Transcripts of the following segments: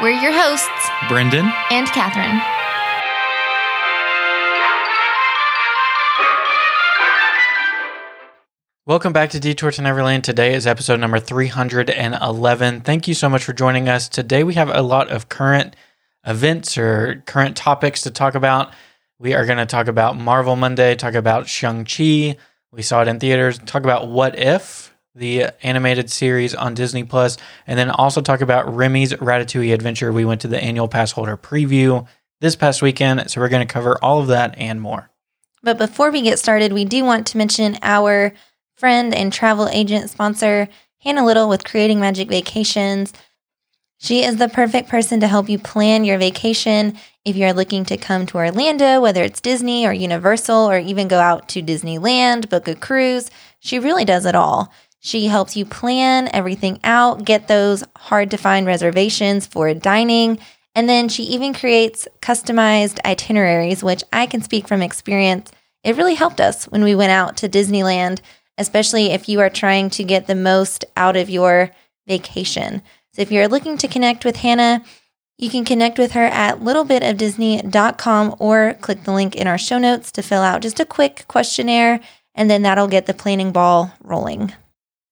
We're your hosts, Brendan and Catherine. Welcome back to Detour to Neverland. Today is episode number 311. Thank you so much for joining us. Today we have a lot of current events or current topics to talk about. We are going to talk about Marvel Monday, talk about Shang-Chi. We saw it in theaters. Talk about What If, the animated series on Disney Plus, and then also talk about Remy's Ratatouille Adventure. We went to the annual pass holder preview this past weekend, so we're going to cover all of that and more. But before we get started, we do want to mention our friend and travel agent sponsor, Hannah Little with Creating Magic Vacations. She is the perfect person to help you plan your vacation if you're looking to come to Orlando, whether it's Disney or Universal, or even go out to Disneyland, book a cruise. She really does it all. She helps you plan everything out, get those hard to find reservations for dining, and then she even creates customized itineraries, which I can speak from experience. It really helped us when we went out to Disneyland especially if you are trying to get the most out of your vacation. So if you're looking to connect with Hannah, you can connect with her at littlebitofdisney.com or click the link in our show notes to fill out just a quick questionnaire, and then that'll get the planning ball rolling.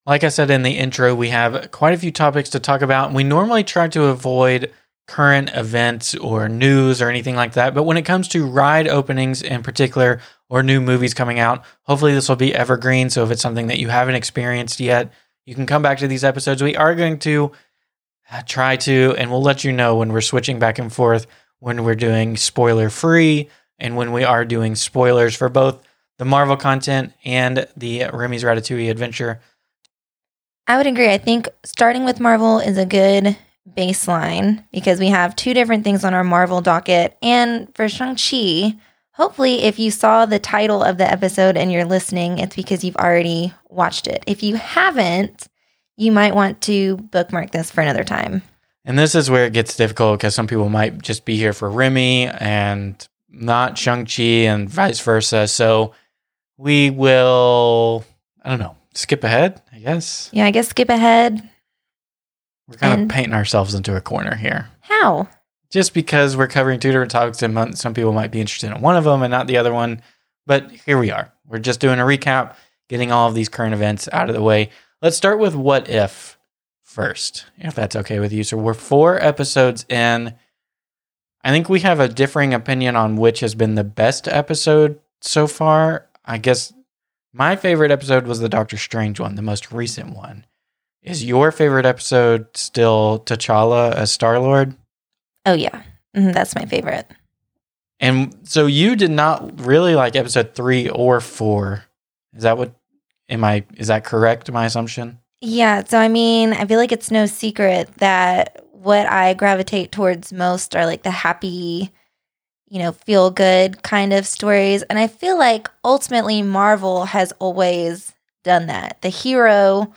Like I said in the intro, we have quite a few topics to talk about. We normally try to avoid current events or news or anything like that. But when it comes to ride openings in particular or new movies coming out, hopefully this will be evergreen. So if it's something that you haven't experienced yet, you can come back to these episodes. We are going to uh, try to, and we'll let you know when we're switching back and forth, when we're doing spoiler free and when we are doing spoilers for both the Marvel content and the Remy's Ratatouille adventure. I would agree. I think starting with Marvel is a good baseline because we have two different things on our Marvel docket. And for Shang-Chi, hopefully, if you saw the title of the episode and you're listening, it's because you've already watched it. If you haven't, you might want to bookmark this for another time. And this is where it gets difficult because some people might just be here for Remy and not Shang-Chi and vice versa. So we will, I don't know, skip ahead, I guess. Yeah, I guess skip ahead. We're kind and of painting ourselves into a corner here. How? Just because we're covering two different topics and some people might be interested in one of them and not the other one. But here we are. We're just doing a recap, getting all of these current events out of the way. Let's start with what if first, if that's okay with you. So we're four episodes in. I think we have a differing opinion on which has been the best episode so far. I guess my favorite episode was the Doctor Strange one, the most recent one. Is your favorite episode still T'Challa as Star Lord? Oh yeah, mm-hmm, that's my favorite. And so you did not really like episode three or four. Is that what? Am I? Is that correct? My assumption. Yeah. So I mean, I feel like it's no secret that what I gravitate towards most are like the happy, you know, feel good kind of stories, and I feel like ultimately Marvel has always done that. The hero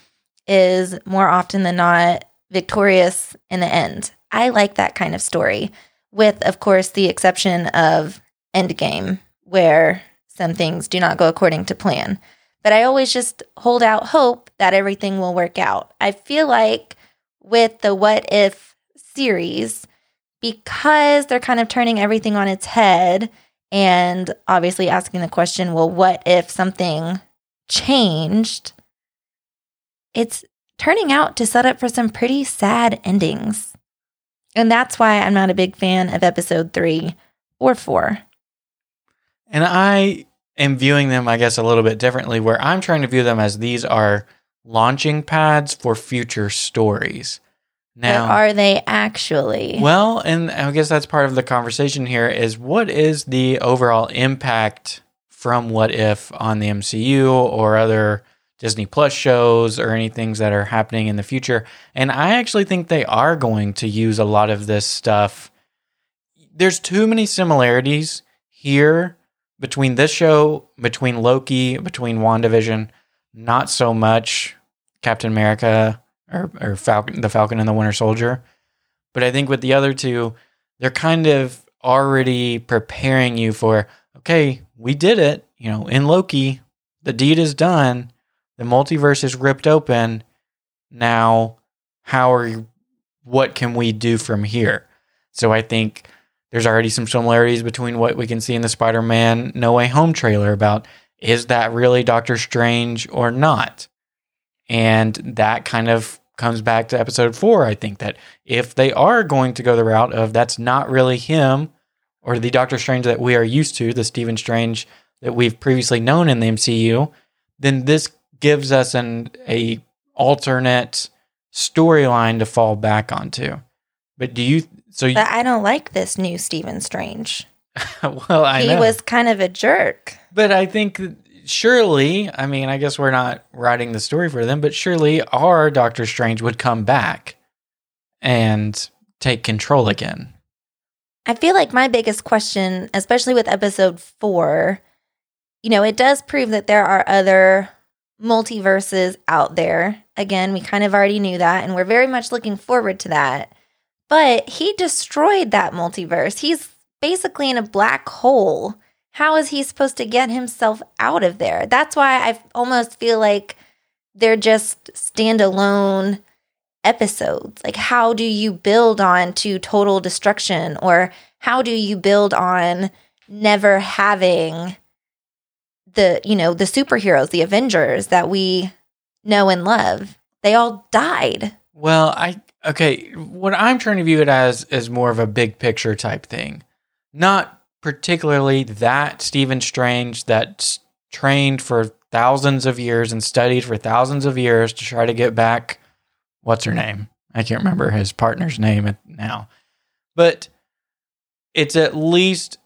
is more often than not victorious in the end. I like that kind of story, with, of course, the exception of Endgame, where some things do not go according to plan. But I always just hold out hope that everything will work out. I feel like with the What If series, because they're kind of turning everything on its head and obviously asking the question, well, what if something changed? it's turning out to set up for some pretty sad endings. And that's why I'm not a big fan of episode three or four. And I am viewing them, I guess, a little bit differently, where I'm trying to view them as these are launching pads for future stories. Now, but are they actually? Well, and I guess that's part of the conversation here is what is the overall impact from What If on the MCU or other Disney Plus shows or any things that are happening in the future. And I actually think they are going to use a lot of this stuff. there's too many similarities here between this show, between Loki, between WandaVision. Not so much Captain America or, or Falcon, the Falcon and the Winter Soldier. But I think with the other two, they're kind of already preparing you for, okay, we did it. You know, in Loki, the deed is done. The multiverse is ripped open. Now, how are you, what can we do from here? So I think there's already some similarities between what we can see in the Spider Man No Way Home trailer about is that really Doctor Strange or not? And that kind of comes back to episode four. I think that if they are going to go the route of that's not really him or the Doctor Strange that we are used to, the Stephen Strange that we've previously known in the MCU, then this gives us an a alternate storyline to fall back onto. But do you so you, But I don't like this new Stephen Strange. well I he know. was kind of a jerk. But I think surely, I mean, I guess we're not writing the story for them, but surely our Doctor Strange would come back and take control again. I feel like my biggest question, especially with episode four, you know, it does prove that there are other multiverses out there. Again, we kind of already knew that, and we're very much looking forward to that. But he destroyed that multiverse. He's basically in a black hole. How is he supposed to get himself out of there? That's why I almost feel like they're just standalone episodes. Like, how do you build on to total destruction? Or how do you build on never having the, you know, the superheroes, the Avengers that we know and love? They all died. Well, I okay, what I'm trying to view it as is more of a big picture type thing. Not particularly that Stephen Strange that's trained for thousands of years and studied for thousands of years to try to get back what's her name? I can't remember his partner's name now. But it's at least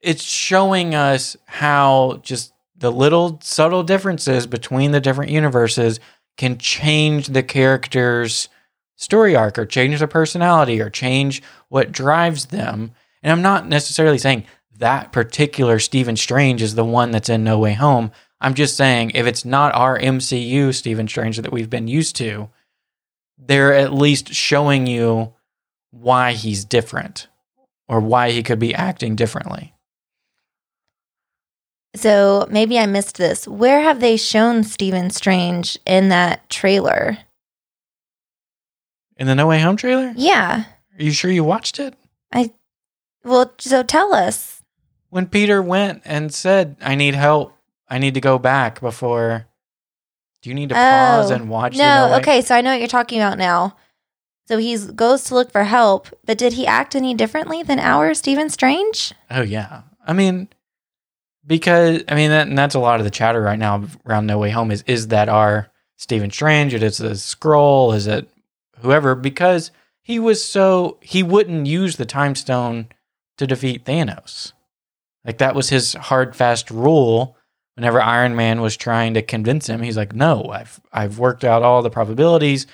it's showing us how just the little subtle differences between the different universes can change the character's story arc or change their personality or change what drives them. And I'm not necessarily saying that particular Stephen Strange is the one that's in No Way Home. I'm just saying if it's not our MCU Stephen Strange that we've been used to, they're at least showing you why he's different or why he could be acting differently. So maybe I missed this. Where have they shown Stephen Strange in that trailer? In the No Way Home trailer? Yeah. Are you sure you watched it? Well, so tell us. When Peter went and said, I need help, I need to go back before. Do you need to oh, pause Oh, and watch No, okay, so I know what you're talking about now. So he goes to look for help, but did he act any differently than our Stephen Strange? Oh yeah. I mean, because I mean that, and that's a lot of the chatter right now around No Way Home is is that our Stephen Strange? It is a Skrull? Is it whoever? Because he was so he wouldn't use the time stone to defeat Thanos. Like that was his hard fast rule. Whenever Iron Man was trying to convince him, he's like, "No, I've I've worked out all the probabilities.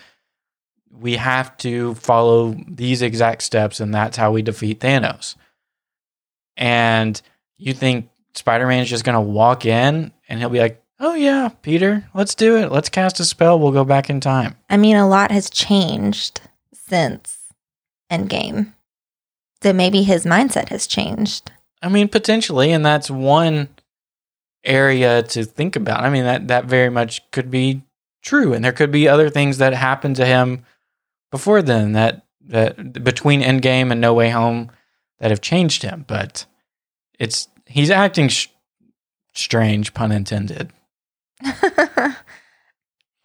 We have to follow these exact steps, and that's how we defeat Thanos." And you think Spider Man is just going to walk in and he'll be like, oh, yeah, Peter, let's do it. Let's cast a spell. We'll go back in time. I mean, a lot has changed since Endgame. So maybe his mindset has changed. I mean, potentially. And that's one area to think about. I mean, that, that very much could be true. And there could be other things that happened to him before then that, that between Endgame and No Way Home that have changed him. But it's, he's acting sh- strange, pun intended.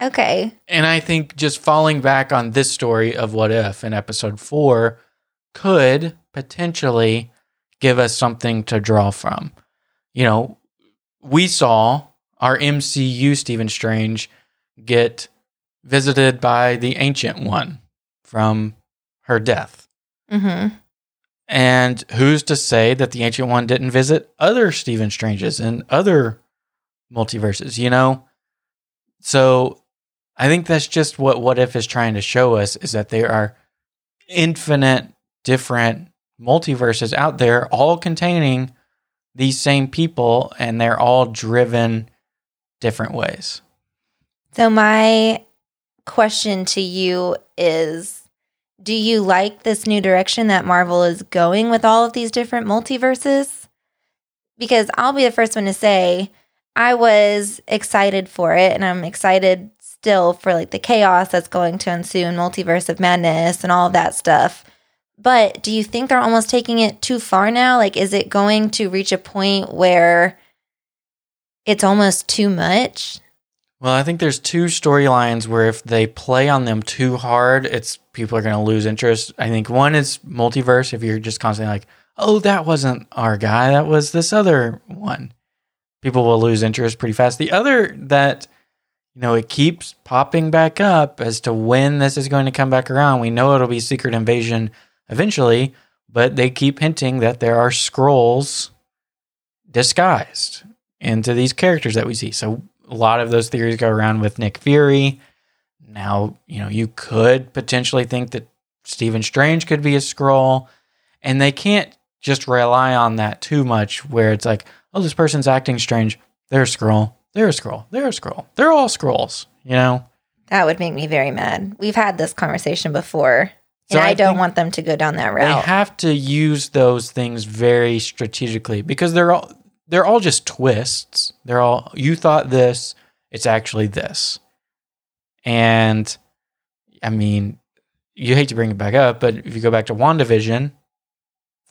okay. And I think just falling back on this story of what if in episode four could potentially give us something to draw from. You know, we saw our MCU Stephen Strange get visited by the Ancient One from her death. hmm And who's to say that the Ancient One didn't visit other Stephen Stranges and other multiverses, you know? So I think that's just what What If is trying to show us is that there are infinite different multiverses out there, all containing these same people, and they're all driven different ways. So my question to you is do you like this new direction that Marvel is going with all of these different multiverses? Because I'll be the first one to say I was excited for it and I'm excited still for like the chaos that's going to ensue in Multiverse of Madness and all of that stuff. But do you think they're almost taking it too far now? Like is it going to reach a point where it's almost too much? Well, I think there's two storylines where if they play on them too hard, it's people are going to lose interest. I think one is multiverse. If you're just constantly like, "Oh, that wasn't our guy. That was this other one," people will lose interest pretty fast. The other that you know it keeps popping back up as to when this is going to come back around. We know it'll be Secret Invasion eventually, but they keep hinting that there are Skrulls disguised into these characters that we see. So a lot of those theories go around with Nick Fury. Now, you know, you could potentially think that Stephen Strange could be a Skrull, and they can't just rely on that too much where it's like, oh, this person's acting strange. They're a Skrull. They're a Skrull. They're a Skrull. They're all Skrulls, you know? That would make me very mad. We've had this conversation before, So and I, I don't want them to go down that route. They have to use those things very strategically because they're all they're all just twists. They're all you thought this, it's actually this. And I mean, you hate to bring it back up, but if you go back to WandaVision,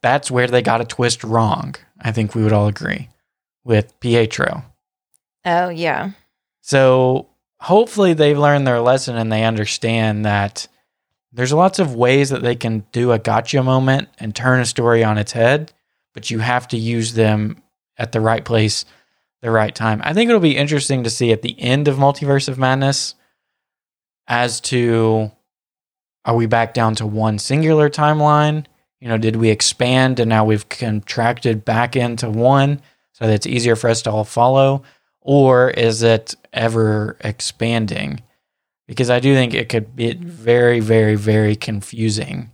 that's where they got a twist wrong. I think we would all agree with Pietro. oh, yeah. So hopefully they've learned their lesson and they understand that there's lots of ways that they can do a gotcha moment and turn a story on its head, but you have to use them at the right place, the right time. I think it'll be interesting to see at the end of Multiverse of Madness as to are we back down to one singular timeline? You know, did we expand and now we've contracted back into one so that it's easier for us to all follow? Or is it ever expanding? Because I do think it could be very, very, very confusing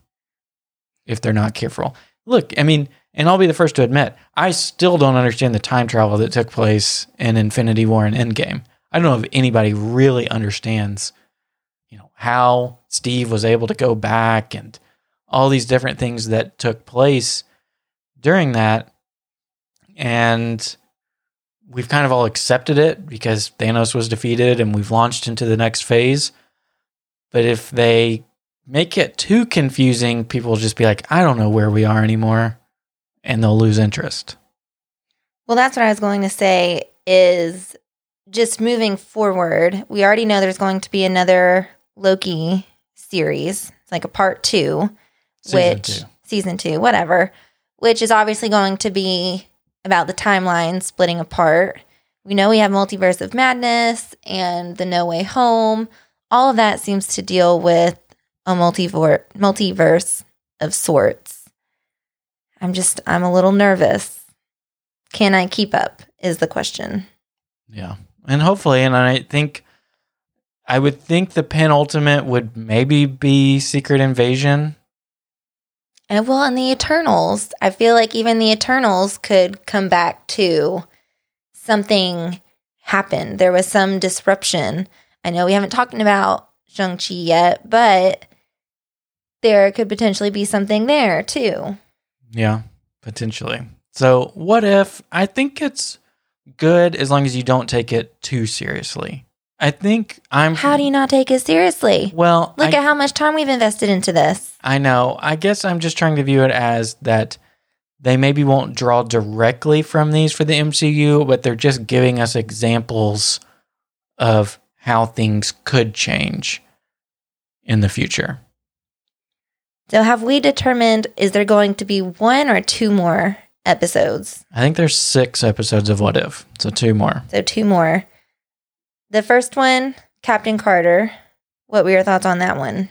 if they're not careful. Look, I mean, and I'll be the first to admit, I still don't understand the time travel that took place in Infinity War and Endgame. I don't know if anybody really understands, you know, how Steve was able to go back and all these different things that took place during that. And we've kind of all accepted it because Thanos was defeated and we've launched into the next phase. But if they make it too confusing, people will just be like, I don't know where we are anymore. And they'll lose interest. Well, that's what I was going to say is just moving forward. We already know there's going to be another Loki series. It's like a part two, Season which two. season two, whatever, which is obviously going to be about the timeline splitting apart. We know we have Multiverse of Madness and the No Way Home. All of that seems to deal with a multivor- multiverse of sorts. I'm just, I'm a little nervous. Can I keep up? Is the question. Yeah. And hopefully, and I think, I would think the penultimate would maybe be Secret Invasion. And well, in the Eternals, I feel like even the Eternals could come back to something happened. There was some disruption. I know we haven't talked about Shang-Chi yet, but there could potentially be something there too. Yeah, potentially. So, what if I think it's good as long as you don't take it too seriously? I think I'm. How do you not take it seriously? Well, Look I, at how much time we've invested into this. I know. I guess I'm just trying to view it as that they maybe won't draw directly from these for the MCU, but they're just giving us examples of how things could change in the future. So, have we determined is there going to be one or two more episodes? I think there's six episodes of What If, so two more. So two more. The first one, Captain Carter. What were your thoughts on that one?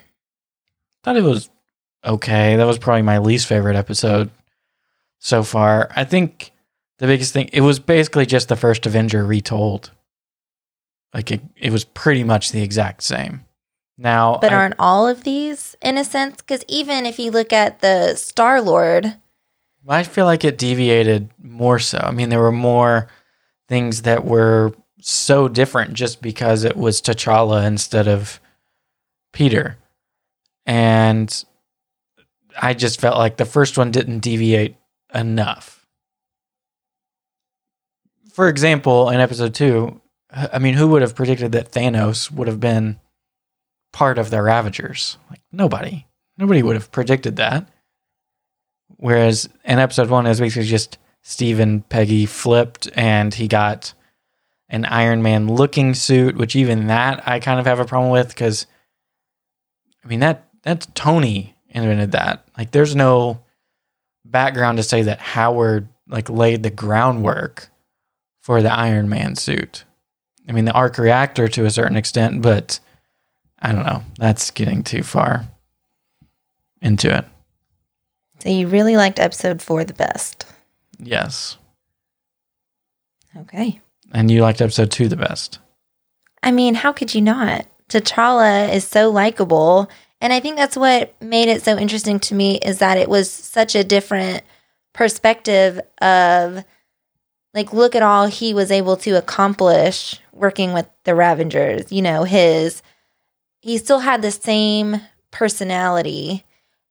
thought it was okay. That was probably my least favorite episode so far. I think the biggest thing it was basically just the first Avenger retold. Like it, it was pretty much the exact same. Now, But I- aren't all of these in a sense? Because even if you look at the Star Lord, I feel like it deviated more so. I mean, there were more things that were so different just because it was T'Challa instead of Peter. And I just felt like the first one didn't deviate enough. For example, in episode two, I mean, who would have predicted that Thanos would have been part of the Ravagers? Like, nobody. Nobody would have predicted that. Whereas in episode one, it was basically just Steve and Peggy flipped, and he got an Iron Man looking suit, which even that I kind of have a problem with because, I mean that that's Tony invented that. Like, there's no background to say that Howard like laid the groundwork for the Iron Man suit. I mean, the arc reactor to a certain extent, but I don't know. That's getting too far into it. so you really liked episode four the best. Yes. Okay. And you liked episode two the best. I mean, how could you not? T'Challa is so likable. And I think that's what made it so interesting to me is that it was such a different perspective of like look at all he was able to accomplish working with the Ravagers. You know, his he still had the same personality,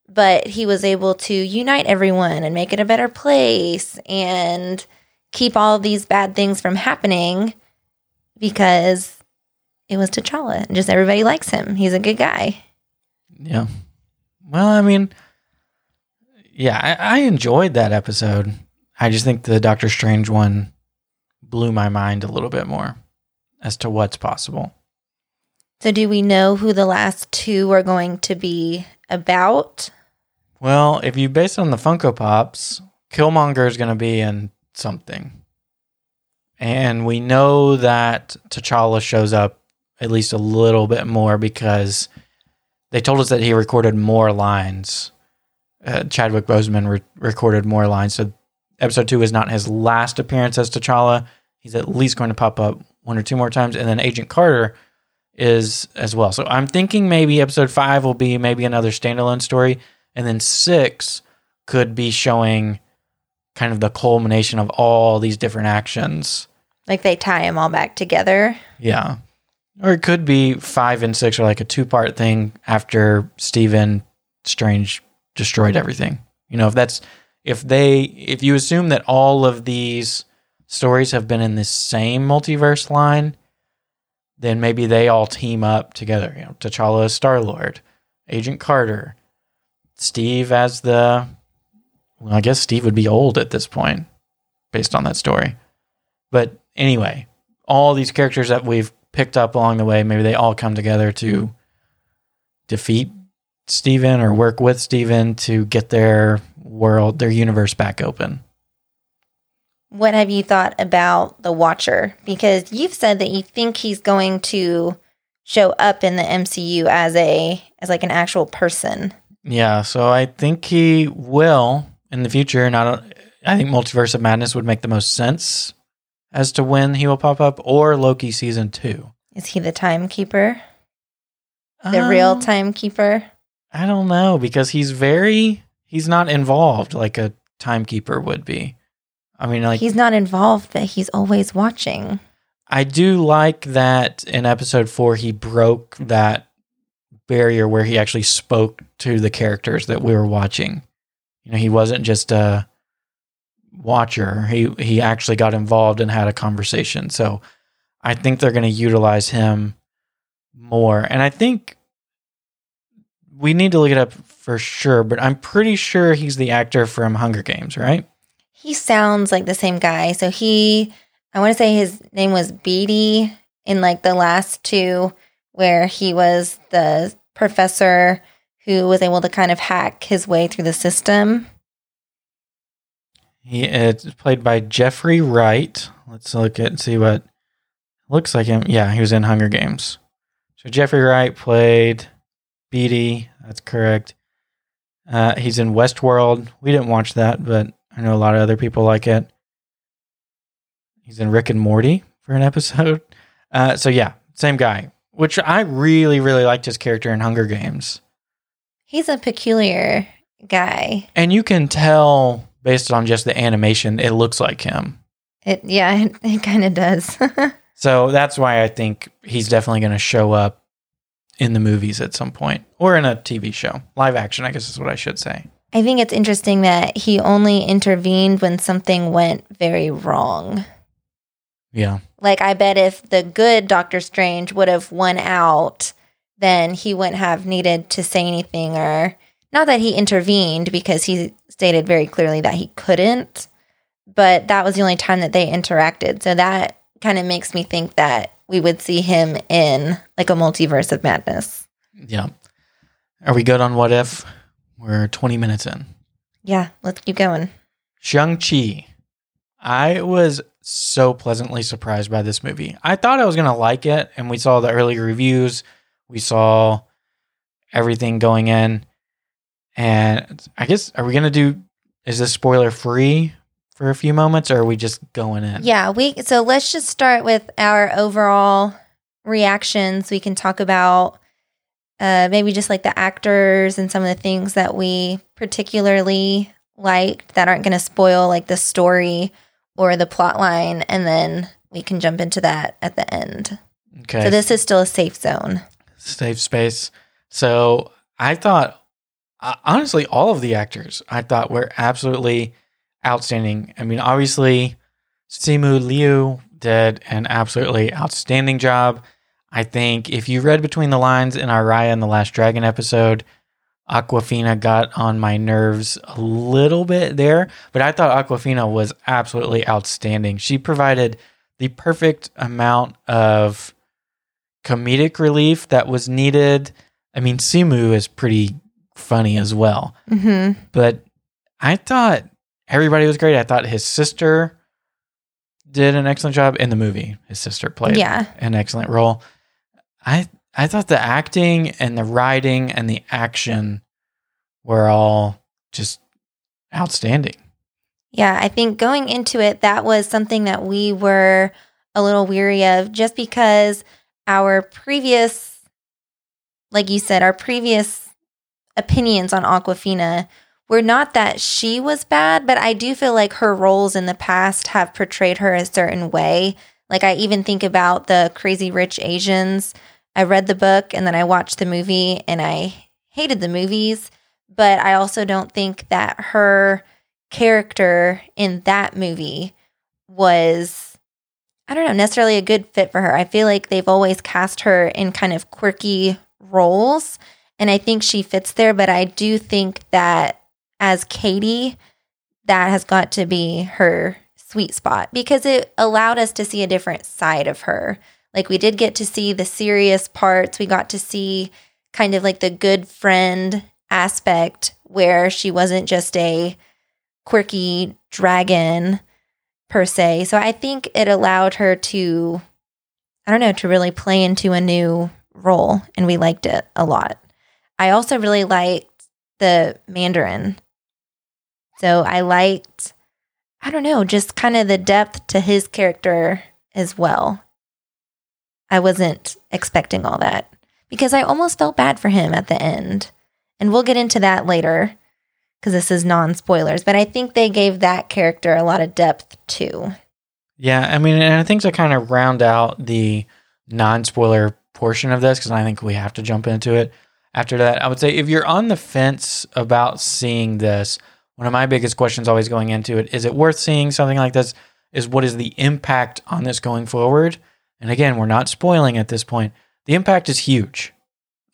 but he was able to unite everyone and make it a better place and keep all these bad things from happening because it was T'Challa. and Just everybody likes him. He's a good guy. Yeah. Well, I mean, yeah, I, I enjoyed that episode. I just think the Doctor Strange one blew my mind a little bit more as to what's possible. So, do we know who the last two are going to be about? Well, if you base it on the Funko Pops, Killmonger is going to be in something. And we know that T'Challa shows up at least a little bit more because they told us that he recorded more lines. Uh, Chadwick Boseman re- recorded more lines. So episode two is not his last appearance as T'Challa. He's at least going to pop up one or two more times. And then Agent Carter is as well. So I'm thinking maybe episode five will be maybe another standalone story. And then six could be showing kind of the culmination of all these different actions. Like they tie them all back together. Yeah. Or it could be five and six are like a two part thing after Stephen Strange destroyed everything. You know, if that's if they if you assume that all of these stories have been in this same multiverse line, then maybe they all team up together. You know, T'Challa as Star Lord, Agent Carter, Steve as the well, I guess Steve would be old at this point, based on that story. But anyway, all these characters that we've picked up along the way, maybe they all come together to defeat Stephen or work with Stephen to get their world, their universe back open. What have you thought about the Watcher? Because you've said that you think he's going to show up in the MCU as a as like an actual person. Yeah, so I think he will in the future. And I don't. I think Multiverse of Madness would make the most sense as to when he will pop up, or Loki season two. Is he the timekeeper? The real Um, timekeeper? I don't know because he's very he's not involved like a timekeeper would be. I mean, like he's not involved, but he's always watching. I do like that in episode four he broke that barrier where he actually spoke to the characters that we were watching. You know, he wasn't just a watcher. He he actually got involved and had a conversation. So I think they're going to utilize him more. And I think we need to look it up for sure, but I'm pretty sure he's the actor from Hunger Games, right? He sounds like the same guy. So he, I want to say his name was Beetee in like the last two, where he was the professor who was able to kind of hack his way through the system. He it's played by Jeffrey Wright. Let's look at see what looks like him. Yeah, he was in Hunger Games. So Jeffrey Wright played Beetee. That's correct. Uh, he's in Westworld. We didn't watch that, but I know a lot of other people like it. He's in Rick and Morty for an episode. Uh, so yeah, same guy. which I really, really liked his character in Hunger Games. He's a peculiar guy. And you can tell based on just the animation, it looks like him. It yeah, it, it kind of does. So that's why I think he's definitely going to show up in the movies at some point or in a TV show. Live action, I guess is what I should say. I think it's interesting that he only intervened when something went very wrong. Yeah. Like I bet if the good Doctor Strange would have won out, then he wouldn't have needed to say anything or not that he intervened because he stated very clearly that he couldn't, but that was the only time that they interacted. So that kind of makes me think that we would see him in like a multiverse of madness. Yeah. Are we good on what if? We're 20 minutes in. Yeah, let's keep going. Shang-Chi. I was so pleasantly surprised by this movie. I thought I was going to like it, and we saw the early reviews. We saw everything going in. And I guess, are we going to do, is this spoiler free for a few moments, or are we just going in? Yeah, we so let's just start with our overall reactions. We can talk about uh, maybe just like the actors and some of the things that we particularly liked that aren't going to spoil like the story or the plot line, and then we can jump into that at the end. Okay. So this is still a safe zone. Safe space. So I thought, uh, honestly, all of the actors I thought were absolutely outstanding. I mean, obviously, Simu Liu did an absolutely outstanding job. I think if you read between the lines in our Raya and the Last Dragon episode, Awkwafina got on my nerves a little bit there, but I thought Awkwafina was absolutely outstanding. She provided the perfect amount of comedic relief that was needed. I mean, Simu is pretty funny as well, hmm but I thought everybody was great. I thought his sister did an excellent job in the movie. His sister played Yeah. an excellent role. I I thought the acting and the writing and the action were all just outstanding. Yeah, I think going into it, that was something that we were a little weary of just because our previous, like you said, our previous opinions on Awkwafina were not that she was bad, but I do feel like her roles in the past have portrayed her a certain way. Like I even think about the Crazy Rich Asians. I read the book and then I watched the movie and I hated the movies, but I also don't think that her character in that movie was I don't know, necessarily a good fit for her. I feel like they've always cast her in kind of quirky roles and I think she fits there, but I do think that as Katy that has got to be her sweet spot because it allowed us to see a different side of her. Like we did get to see the serious parts. We got to see kind of like the good friend aspect where she wasn't just a quirky dragon per se. So I think it allowed her to, I don't know, to really play into a new role. And we liked it a lot. I also really liked the Mandarin. So I liked, I don't know, just kind of the depth to his character as well. I wasn't expecting all that because I almost felt bad for him at the end. And we'll get into that later because this is non spoilers. But I think they gave that character a lot of depth too. Yeah, I mean, and I think to kind of round out the non spoiler portion of this, because I think we have to jump into it after that, I would say if you're on the fence about seeing this, one of my biggest questions always going into it is it worth seeing something like this? Is what is the impact on this going forward? And again, we're not spoiling at this point. The impact is huge.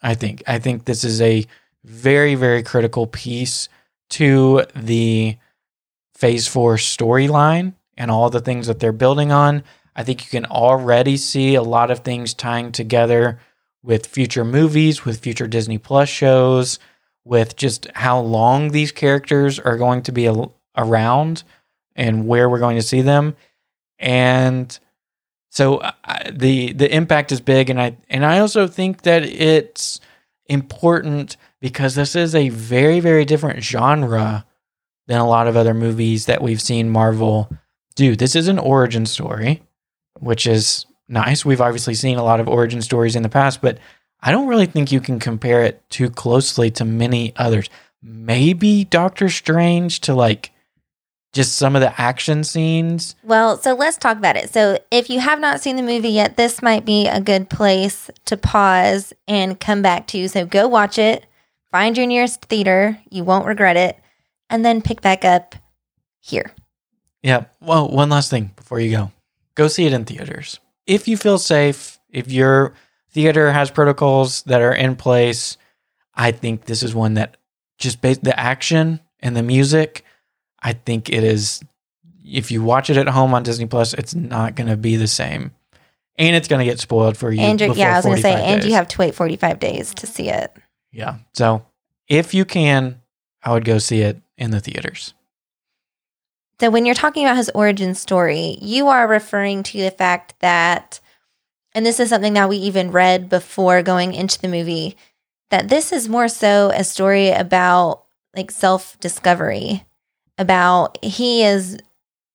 I think. I think this is a very, very critical piece to the phase four storyline and all the things that they're building on. I think you can already see a lot of things tying together with future movies, with future Disney Plus shows, with just how long these characters are going to be al- around and where we're going to see them. And so uh, the the impact is big and I and I also think that it's important because this is a very very different genre than a lot of other movies that we've seen Marvel do. This is an origin story, which is nice. We've obviously seen a lot of origin stories in the past, but I don't really think you can compare it too closely to many others. Maybe Doctor Strange to like just some of the action scenes. Well, so let's talk about it. So, if you have not seen the movie yet, this might be a good place to pause and come back to. So, go watch it, find your nearest theater. You won't regret it. And then pick back up here. Yeah. Well, one last thing before you go go see it in theaters. If you feel safe, if your theater has protocols that are in place, I think this is one that just based the action and the music. I think it is. If you watch it at home on Disney Plus, it's not going to be the same, and it's going to get spoiled for you. And yeah, I was going to say, 45 and you have to wait 45 days to see it. Yeah. So if you can, I would go see it in the theaters. So when you're talking about his origin story, you are referring to the fact that, and this is something that we even read before going into the movie, that this is more so a story about like self discovery, about he is,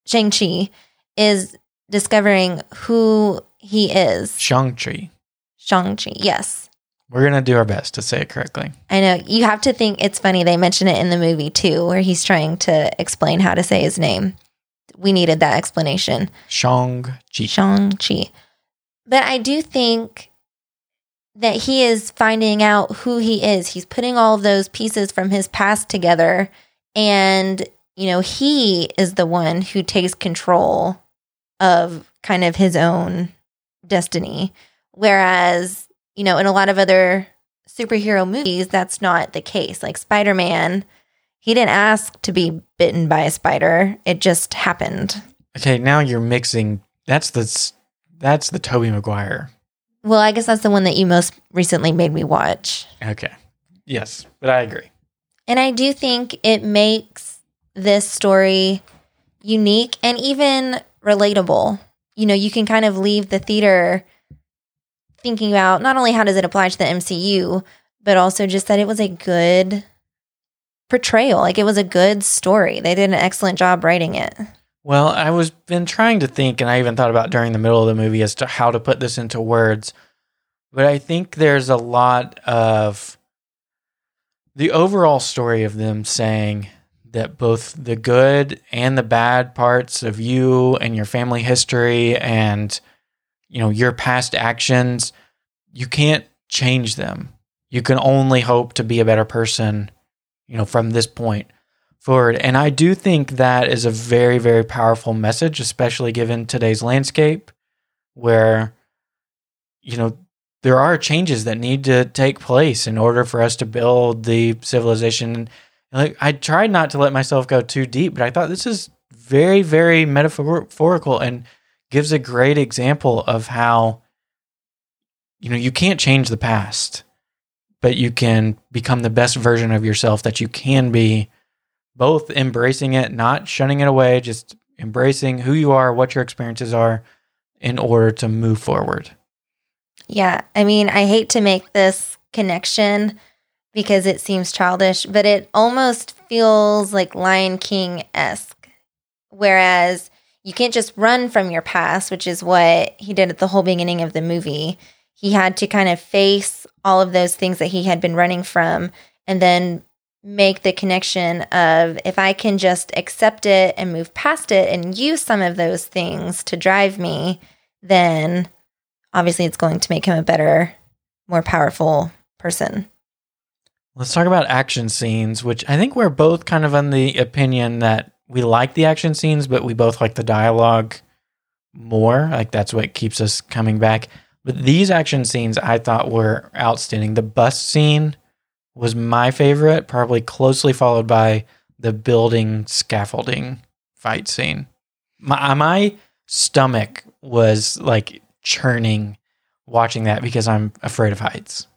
Shang-Chi is discovering who he is. Shang-Chi. Shang-Chi, yes. We're going to do our best to say it correctly. I know you have to think it's funny. They mention it in the movie too, where he's trying to explain how to say his name. We needed that explanation. Shang-Chi. Shang-Chi. But I do think that he is finding out who he is. He's putting all of those pieces from his past together. And, you know, he is the one who takes control of kind of his own destiny. Whereas, you know, in a lot of other superhero movies, that's not the case. Like Spider Man, he didn't ask to be bitten by a spider, it just happened. Okay, now you're mixing. That's the that's the Tobey Maguire. Well, I guess that's the one that you most recently made me watch. Okay. Yes, but I agree. And I do think it makes this story unique and even relatable. You know, you can kind of leave the theater thinking about not only how does it apply to the MCU, but also just that it was a good portrayal. Like it was a good story. They did an excellent job writing it. Well, I was been trying to think, and I even thought about during the middle of the movie as to how to put this into words. But I think there's a lot of the overall story of them saying that both the good and the bad parts of you and your family history and you know your past actions you can't change them. You can only hope to be a better person you know from this point forward. And i do think that is a very very powerful message especially given today's landscape where you know there are changes that need to take place in order for us to build the civilization. Like I tried not to let myself go too deep, but I thought this is very, very metaphorical and gives a great example of how you know you can't change the past, but you can become the best version of yourself that you can be, both embracing it, not shunning it away, just embracing who you are, what your experiences are, in order to move forward. Yeah. I mean, I hate to make this connection because it seems childish, but it almost feels like Lion King esque. Whereas you can't just run from your past, which is what he did at the whole beginning of the movie. He had to kind of face all of those things that he had been running from and then make the connection of if I can just accept it and move past it and use some of those things to drive me, then obviously it's going to make him a better, more powerful person. Let's talk about action scenes, which I think we're both kind of on the opinion that we like the action scenes, but we both like the dialogue more. Like that's what keeps us coming back. But these action scenes I thought were outstanding. The bus scene was my favorite, probably closely followed by the building scaffolding fight scene. My uh, my stomach was like churning watching that because I'm afraid of heights.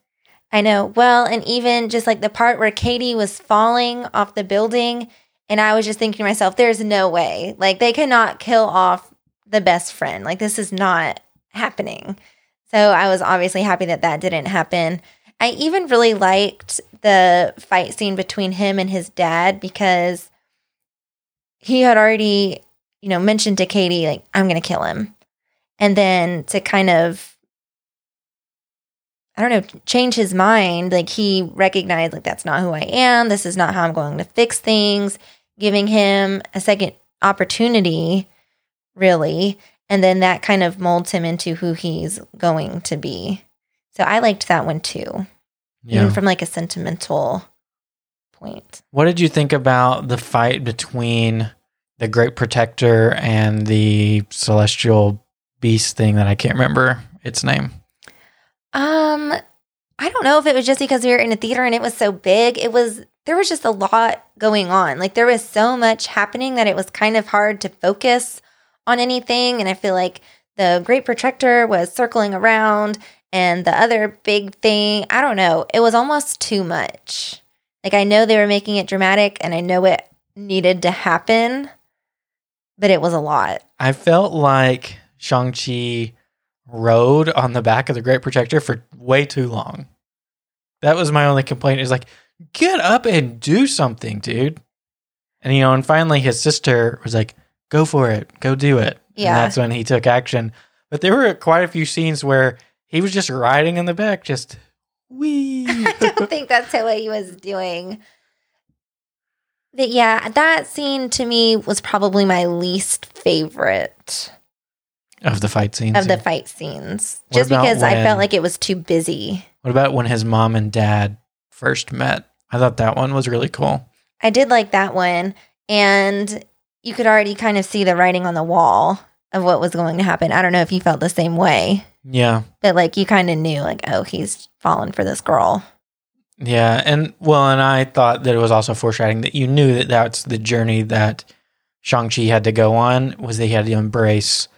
I know. Well, and even just like the part where Katy was falling off the building, and I was just thinking to myself, there's no way. Like, they cannot kill off the best friend. Like, this is not happening. So I was obviously happy that that didn't happen. I even really liked the fight scene between him and his dad because he had already, you know, mentioned to Katy, like, I'm going to kill him. and then to kind of I don't know, change his mind. Like he recognized, like, that's not who I am. This is not how I'm going to fix things. Giving him a second opportunity, really. And then that kind of molds him into who he's going to be. So I liked that one too, Yeah. even from like a sentimental point. What did you think about the fight between the Great Protector and the Celestial Beast thing that I can't remember its name? Um, I don't know if it was just because we were in a theater and it was so big. It was there was just a lot going on. Like there was so much happening that it was kind of hard to focus on anything. And I feel like the Great Protector was circling around and the other big thing, I don't know, it was almost too much. Like I know they were making it dramatic and I know it needed to happen, but it was a lot. I felt like Shang-Chi rode on the back of the Great Protector for way too long. That was my only complaint. Is like, get up and do something, dude. And you know, and finally his sister was like, go for it, go do it. Yeah. And that's when he took action. But there were quite a few scenes where he was just riding in the back, just wee. I don't think that's what he was doing. But yeah, that scene to me was probably my least favorite of the fight scenes. of the fight scenes. What Just because I felt like it was too busy. What about when his mom and dad first met? I thought that one was really cool. I did like that one. And you could already kind of see the writing on the wall of what was going to happen. I don't know if you felt the same way, Yeah. but like you kind of knew, like, oh, he's fallen for this girl. Yeah, and well, and I thought that it was also foreshadowing that you knew that that's the journey that Shang Chi had to go on was that he had to embrace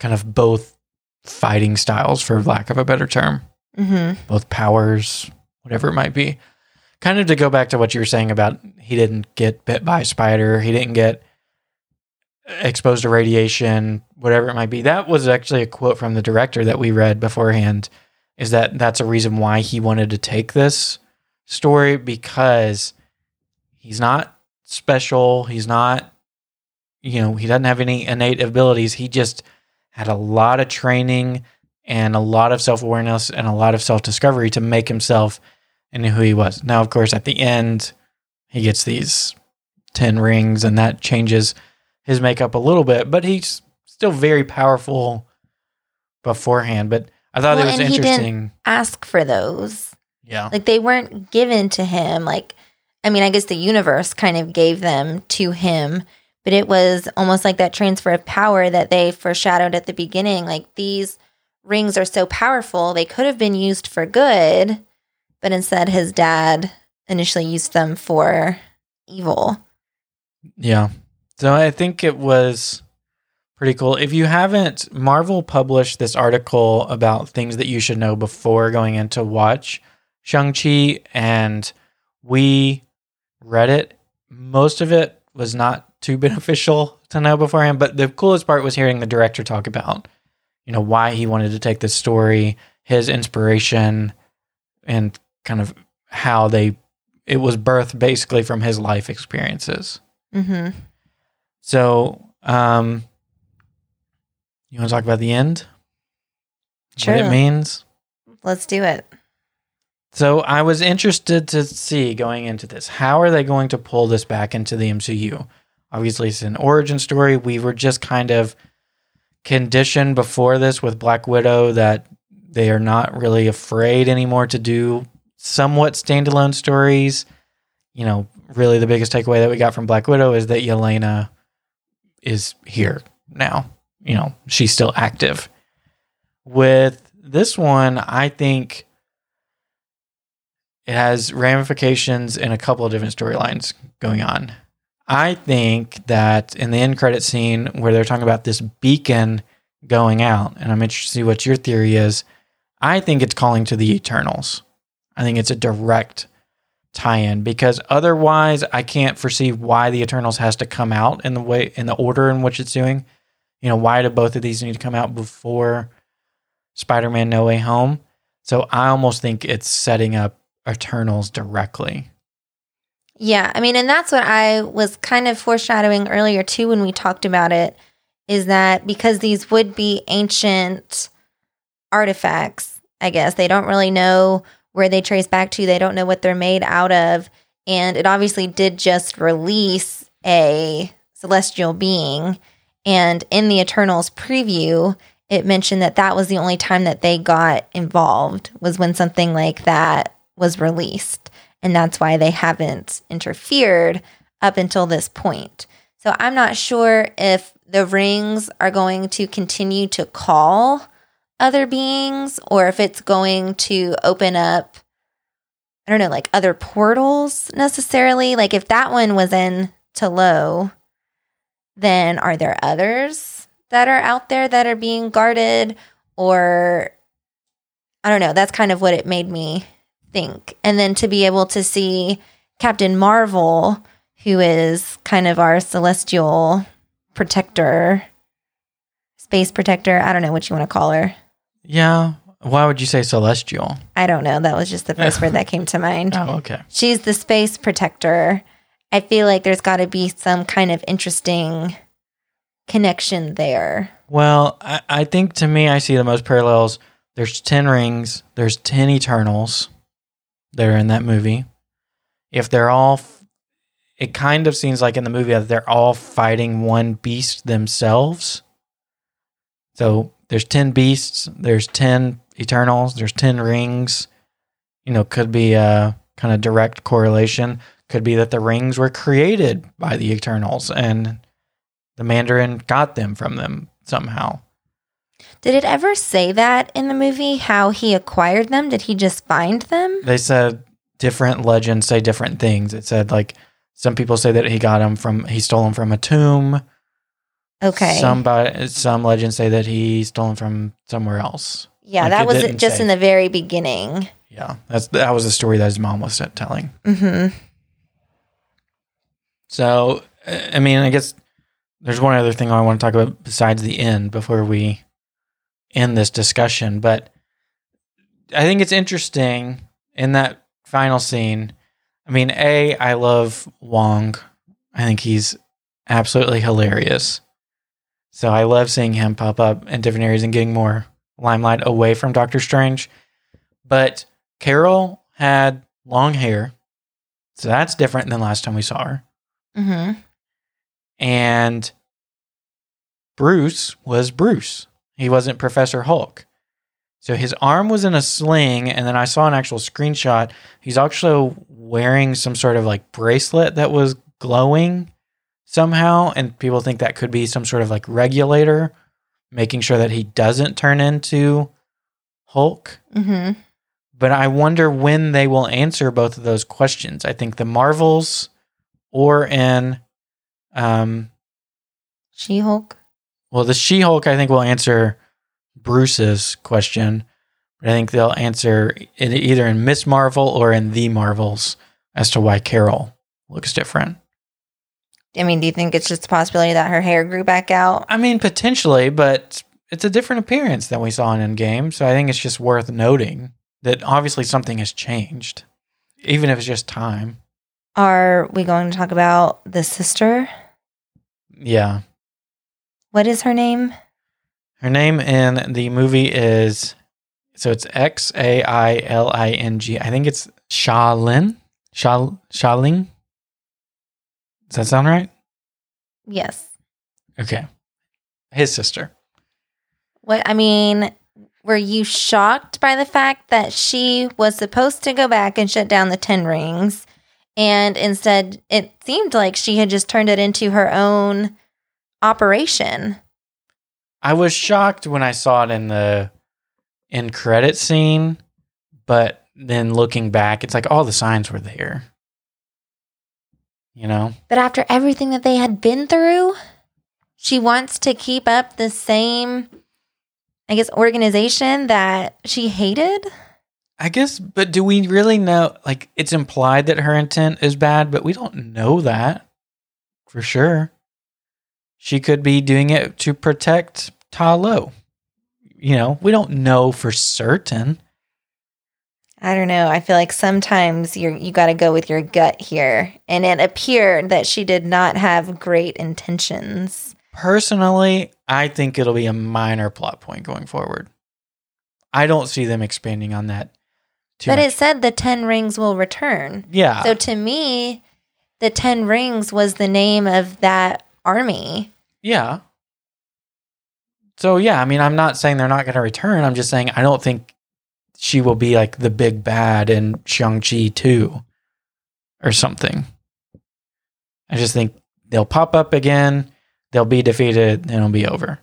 kind of both fighting styles, for lack of a better term, hmm both powers, whatever it might be. Kind of to go back to what you were saying about he didn't get bit by a spider, he didn't get exposed to radiation, whatever it might be. That was actually a quote from the director that we read beforehand. Is that that's a reason why he wanted to take this story because he's not special. He's not, you know, he doesn't have any innate abilities. He just had a lot of training and a lot of self awareness and a lot of self discovery to make himself into who he was. Now, of course, at the end, he gets these 10 rings and that changes his makeup a little bit, but he's still very powerful beforehand. But I thought Well, it was and he didn't- interesting. Ask for those. Yeah. Like they weren't given to him. Like, I mean, I guess the universe kind of gave them to him, but it was almost like that transfer of power that they foreshadowed at the beginning. Like these rings are so powerful, they could have been used for good, but instead his dad initially used them for evil. Yeah. So I think it was pretty cool. If you haven't, Marvel published this article about things that you should know before going in to watch Shang-Chi, and we read it. Most of it was not too beneficial to know beforehand, but the coolest part was hearing the director talk about, you know, why he wanted to take this story, his inspiration, and kind of how they it was birthed basically from his life experiences. Mm-hmm. So, um, you want to talk about the end? Sure. What it means? Let's do it. So, I was interested to see going into this how are they going to pull this back into the MCU? Obviously, it's an origin story. We were just kind of conditioned before this with Black Widow that they are not really afraid anymore to do somewhat standalone stories. You know, really the biggest takeaway that we got from Black Widow is that Yelena is here now. You know, she's still active. With this one, I think it has ramifications in a couple of different storylines going on. I think that in the end credit scene where they're talking about this beacon going out, and I'm interested to see what your theory is. I think it's calling to the Eternals. I think it's a direct tie-in because otherwise I can't foresee why the Eternals has to come out in the way in the order in which it's doing. You know, why do both of these need to come out before Spider-Man No Way Home? So I almost think it's setting up Eternals directly. Yeah, I mean, and that's what I was kind of foreshadowing earlier too when we talked about it. is that because these would be ancient artifacts, I guess, they don't really know where they trace back to, they don't know what they're made out of. And it obviously did just release a celestial being. And in the Eternals preview, it mentioned that that was the only time that they got involved was when something like that was released. And that's why they haven't interfered up until this point. So I'm not sure if the rings are going to continue to call other beings or if it's going to open up I don't know, like other portals necessarily. Like if that one was in Ta Lo, then are there others that are out there that are being guarded or I don't know, that's kind of what it made me think. And then to be able to see Captain Marvel who is kind of our celestial protector, space protector. I don't know what you want to call her. Yeah. Why would you say celestial? I don't know. That was just the first word that came to mind. Oh, okay. She's the space protector. I feel like there's got to be some kind of interesting connection there. Well, I, I think to me, I see the most parallels. There's 10 rings, there's 10 Eternals that are in that movie. If they're all, it kind of seems like in the movie that they're all fighting one beast themselves. So there's 10 beasts, there's 10 Eternals, there's 10 rings. You know, could be a kind of direct correlation. Could be that the rings were created by the Eternals and the Mandarin got them from them somehow. Did it ever say that in the movie how he acquired them? Did he just find them? They said different legends say different things. It said like some people say that he got them from he stole them from a tomb. Okay. Somebody some legends say that he stole them from somewhere else. yeah, like that was just say. in the very beginning. Yeah, that's that was the story that his mom was telling. hmm So, I mean, I guess there's one other thing I want to talk about besides the end before we end this discussion. But I think it's interesting in that final scene. I mean, A, I love Wong. I think he's absolutely hilarious. So I love seeing him pop up in different areas and getting more limelight away from Doctor Strange. But Carol had long hair. So that's different than last time we saw her hmm and Bruce was Bruce. He wasn't Professor Hulk. So his arm was in a sling, and then I saw an actual screenshot. He's also wearing some sort of like bracelet that was glowing somehow, and people think that could be some sort of like regulator, making sure that he doesn't turn into Hulk. hmm But I wonder when they will answer both of those questions. I think the Marvels or in um, She Hulk. Well, the She Hulk, I think, will answer Bruce's question, but I think they'll answer it either in Miss Marvel or in the Marvels as to why Carol looks different. I mean, do you think it's just a possibility that her hair grew back out? I mean, potentially, but it's a different appearance than we saw in Endgame, so I think it's just worth noting that obviously something has changed, even if it's just time. Are we going to talk about the sister? Yeah. What is her name? Her name in the movie is so it's X A I L I N G. I think it's Shaolin. Shal Shaling. Does that sound right? Yes. Okay. His sister. What I mean, were you shocked by the fact that she was supposed to go back and shut down the Ten Rings, and instead it seemed like she had just turned it into her own operation? I was shocked when I saw it in the in credit scene, but then looking back, it's like all the signs were there. You know? But after everything that they had been through, she wants to keep up the same, I guess, organization that she hated. I guess, but do we really know? Like, it's implied that her intent is bad, but we don't know that for sure. She could be doing it to protect Ta Lo. You know, we don't know for certain. I don't know. I feel like sometimes you're you got to go with your gut here, and it appeared that she did not have great intentions Personally, I think it'll be a minor plot point going forward. I don't see them expanding on that too but much. it said the 10 rings will return. yeah. So to me, the 10 rings was the name of that army. Yeah. So yeah, I mean, I'm not saying they're not going to return. I'm just saying I don't think she will be like the big bad in Shang Chi two or something. I just think they'll pop up again. They'll be defeated. And it'll be over.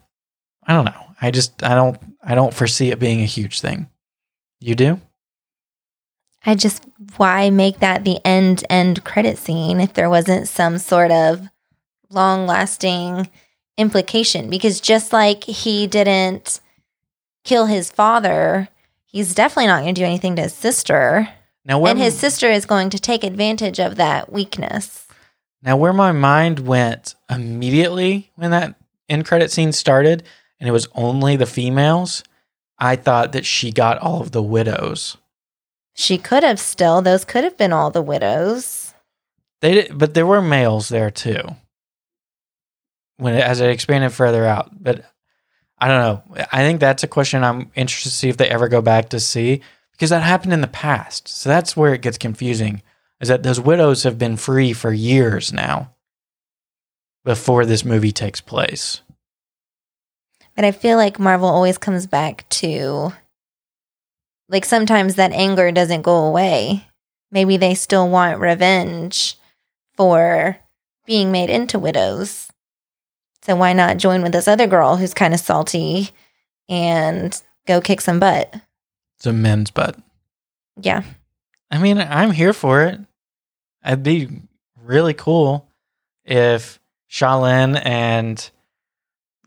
I don't know. I just I don't I don't foresee it being a huge thing. You do? I just, why make that the end end credit scene if there wasn't some sort of long lasting implication? Because just like he didn't kill his father, he's definitely not going to do anything to his sister. Now and his sister is going to take advantage of that weakness. Now, where my mind went immediately when that end credit scene started, and it was only the females, I thought that she got all of the widows. She could have still, those could have been all the widows. They did, but there were males there too. When it, as it expanded further out, but I don't know. I think that's a question I'm interested to see if they ever go back to see because that happened in the past. So that's where it gets confusing. Is that those widows have been free for years now before this movie takes place. But I feel like Marvel always comes back to like sometimes that anger doesn't go away. Maybe they still want revenge for being made into widows. So why not join with this other girl who's kind of salty and go kick some butt? It's a men's butt. Yeah. I mean, I'm here for it. It'd be really cool if Shaolin and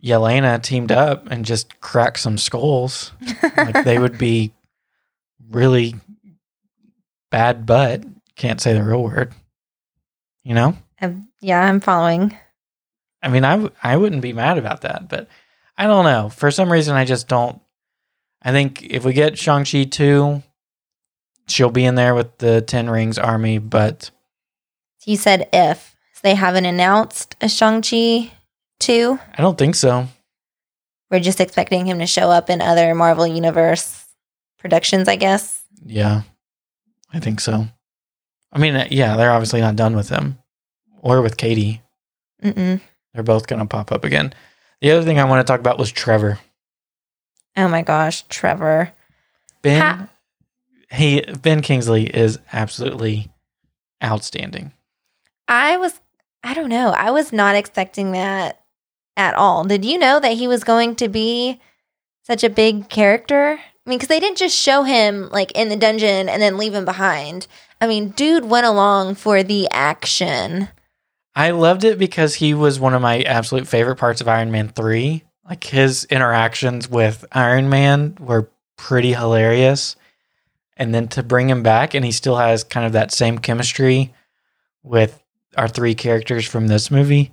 Yelena teamed up and just cracked some skulls. like they would be really bad butt. Can't say the real word. You know? Yeah, I'm following. I mean, I, w- I wouldn't be mad about that, but I don't know. For some reason, I just don't. I think if we get Shang-Chi 2, she'll be in there with the Ten Rings army, but You said if. So they haven't announced a Shang-Chi 2. I don't think so. We're just expecting him to show up in other Marvel Universe productions, I guess. Yeah, I think so. I mean, uh, yeah, they're obviously not done with him or with Katy. Mm-mm. They're both going to pop up again. The other thing I want to talk about was Trevor. Oh my gosh, Trevor. Ben, Ha- he Ben Kingsley is absolutely outstanding. I was, I don't know. I was not expecting that at all. Did you know that he was going to be such a big character? I mean, because they didn't just show him like in the dungeon and then leave him behind. I mean, dude went along for the action. I loved it because he was one of my absolute favorite parts of Iron Man 3. Like his interactions with Iron Man were pretty hilarious. And then to bring him back and he still has kind of that same chemistry with our three characters from this movie,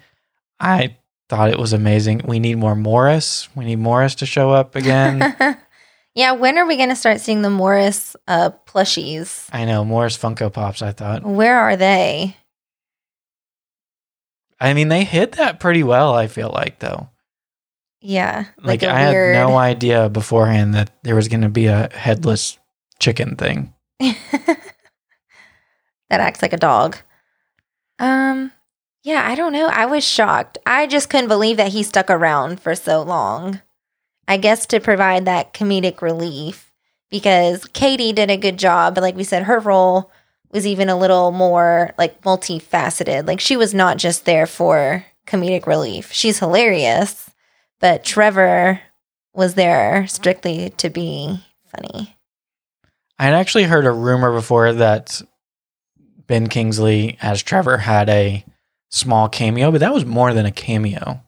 I thought it was amazing. We need more Morris. We need Morris to show up again. yeah, when are we going to start seeing the Morris uh, plushies? I know, Morris Funko Pops, I thought. Where are they? I mean, they hit that pretty well, I feel like, though. Yeah, Like, I weird- had no idea beforehand that there was going to be a headless chicken thing. that acts like a dog. Um, yeah, I don't know. I was shocked. I just couldn't believe that he stuck around for so long. I guess to provide that comedic relief because Katy did a good job, but like we said, her role was even a little more like multifaceted. Like she was not just there for comedic relief. She's hilarious, but Trevor was there strictly to be funny. I had actually heard a rumor before that Ben Kingsley as Trevor had a small cameo, but that was more than a cameo.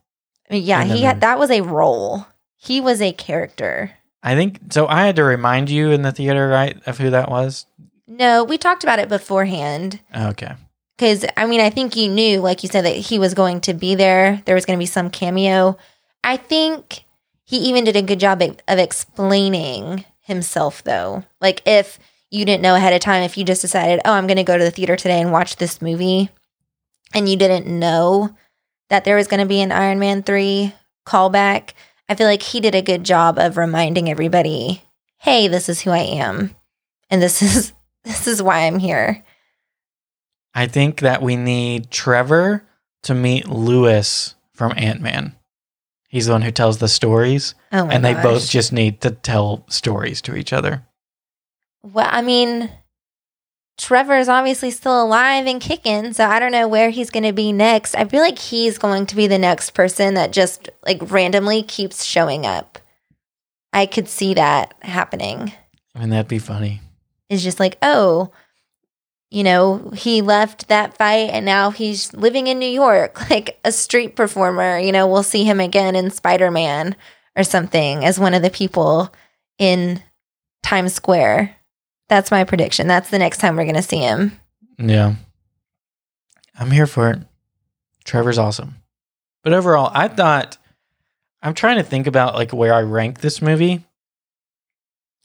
Yeah, he had that was a role. He was a character. I think so. I had to remind you in the theater, right, of who that was. No, we talked about it beforehand Okay. because I mean, I think you knew, like you said, that he was going to be there. There was going to be some cameo. I think he even did a good job of of explaining himself, though. Like if you didn't know ahead of time, if you just decided, oh, I'm going to go to the theater today and watch this movie, and you didn't know that there was going to be an Iron Man 3 callback, I feel like he did a good job of reminding everybody, "Hey, this is who I am and this is this is why I'm here." I think that we need Trevor to meet Luis from Ant Man. He's the one who tells the stories, Oh my and they gosh. both just need to tell stories to each other. Well, I mean, Trevor is obviously still alive and kicking, so I don't know where he's going to be next. I feel like he's going to be the next person that just like randomly keeps showing up. I could see that happening. I mean, that'd be funny. It's just like, oh, you know, he left that fight and now he's living in New York, like a street performer. You know, we'll see him again in Spider Man or something as one of the people in Times Square. That's my prediction. That's the next time we're going to see him. Yeah. I'm here for it. Trevor's awesome. But overall, I thought I'm trying to think about like where I rank this movie.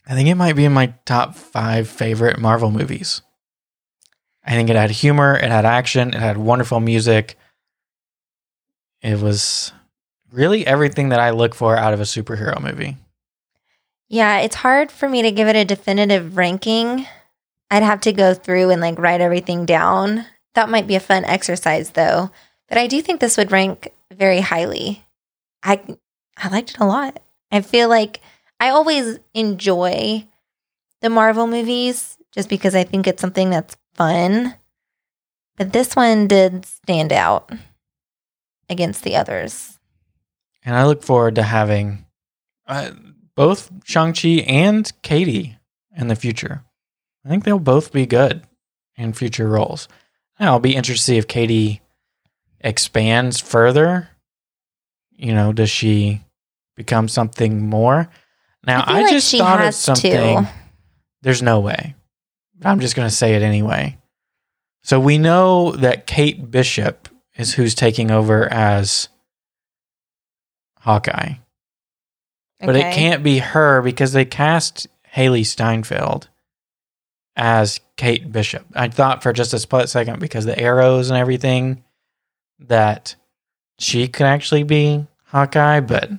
I think it might be in my top 5 favorite Marvel movies. I think it had humor, it had action, it had wonderful music. It was really everything that I look for out of a superhero movie. Yeah, it's hard for me to give it a definitive ranking. I'd have to go through and like write everything down. That might be a fun exercise though. But I do think this would rank very highly. I I liked it a lot. I feel like I always enjoy the Marvel movies just because I think it's something that's fun. But this one did stand out against the others. And I look forward to having uh, both Shang-Chi and Katy in the future. I think they'll both be good in future roles. Now, I'll be interested to see if Katy expands further. You know, does she become something more? Now, I I, like just thought of something. to. There's no way. But I'm just going to say it anyway. So we know that Kate Bishop is who's taking over as Hawkeye. But it can't be her because they cast Hailee Steinfeld as Kate Bishop. I thought for just a split second because the arrows and everything that she could actually be Hawkeye, but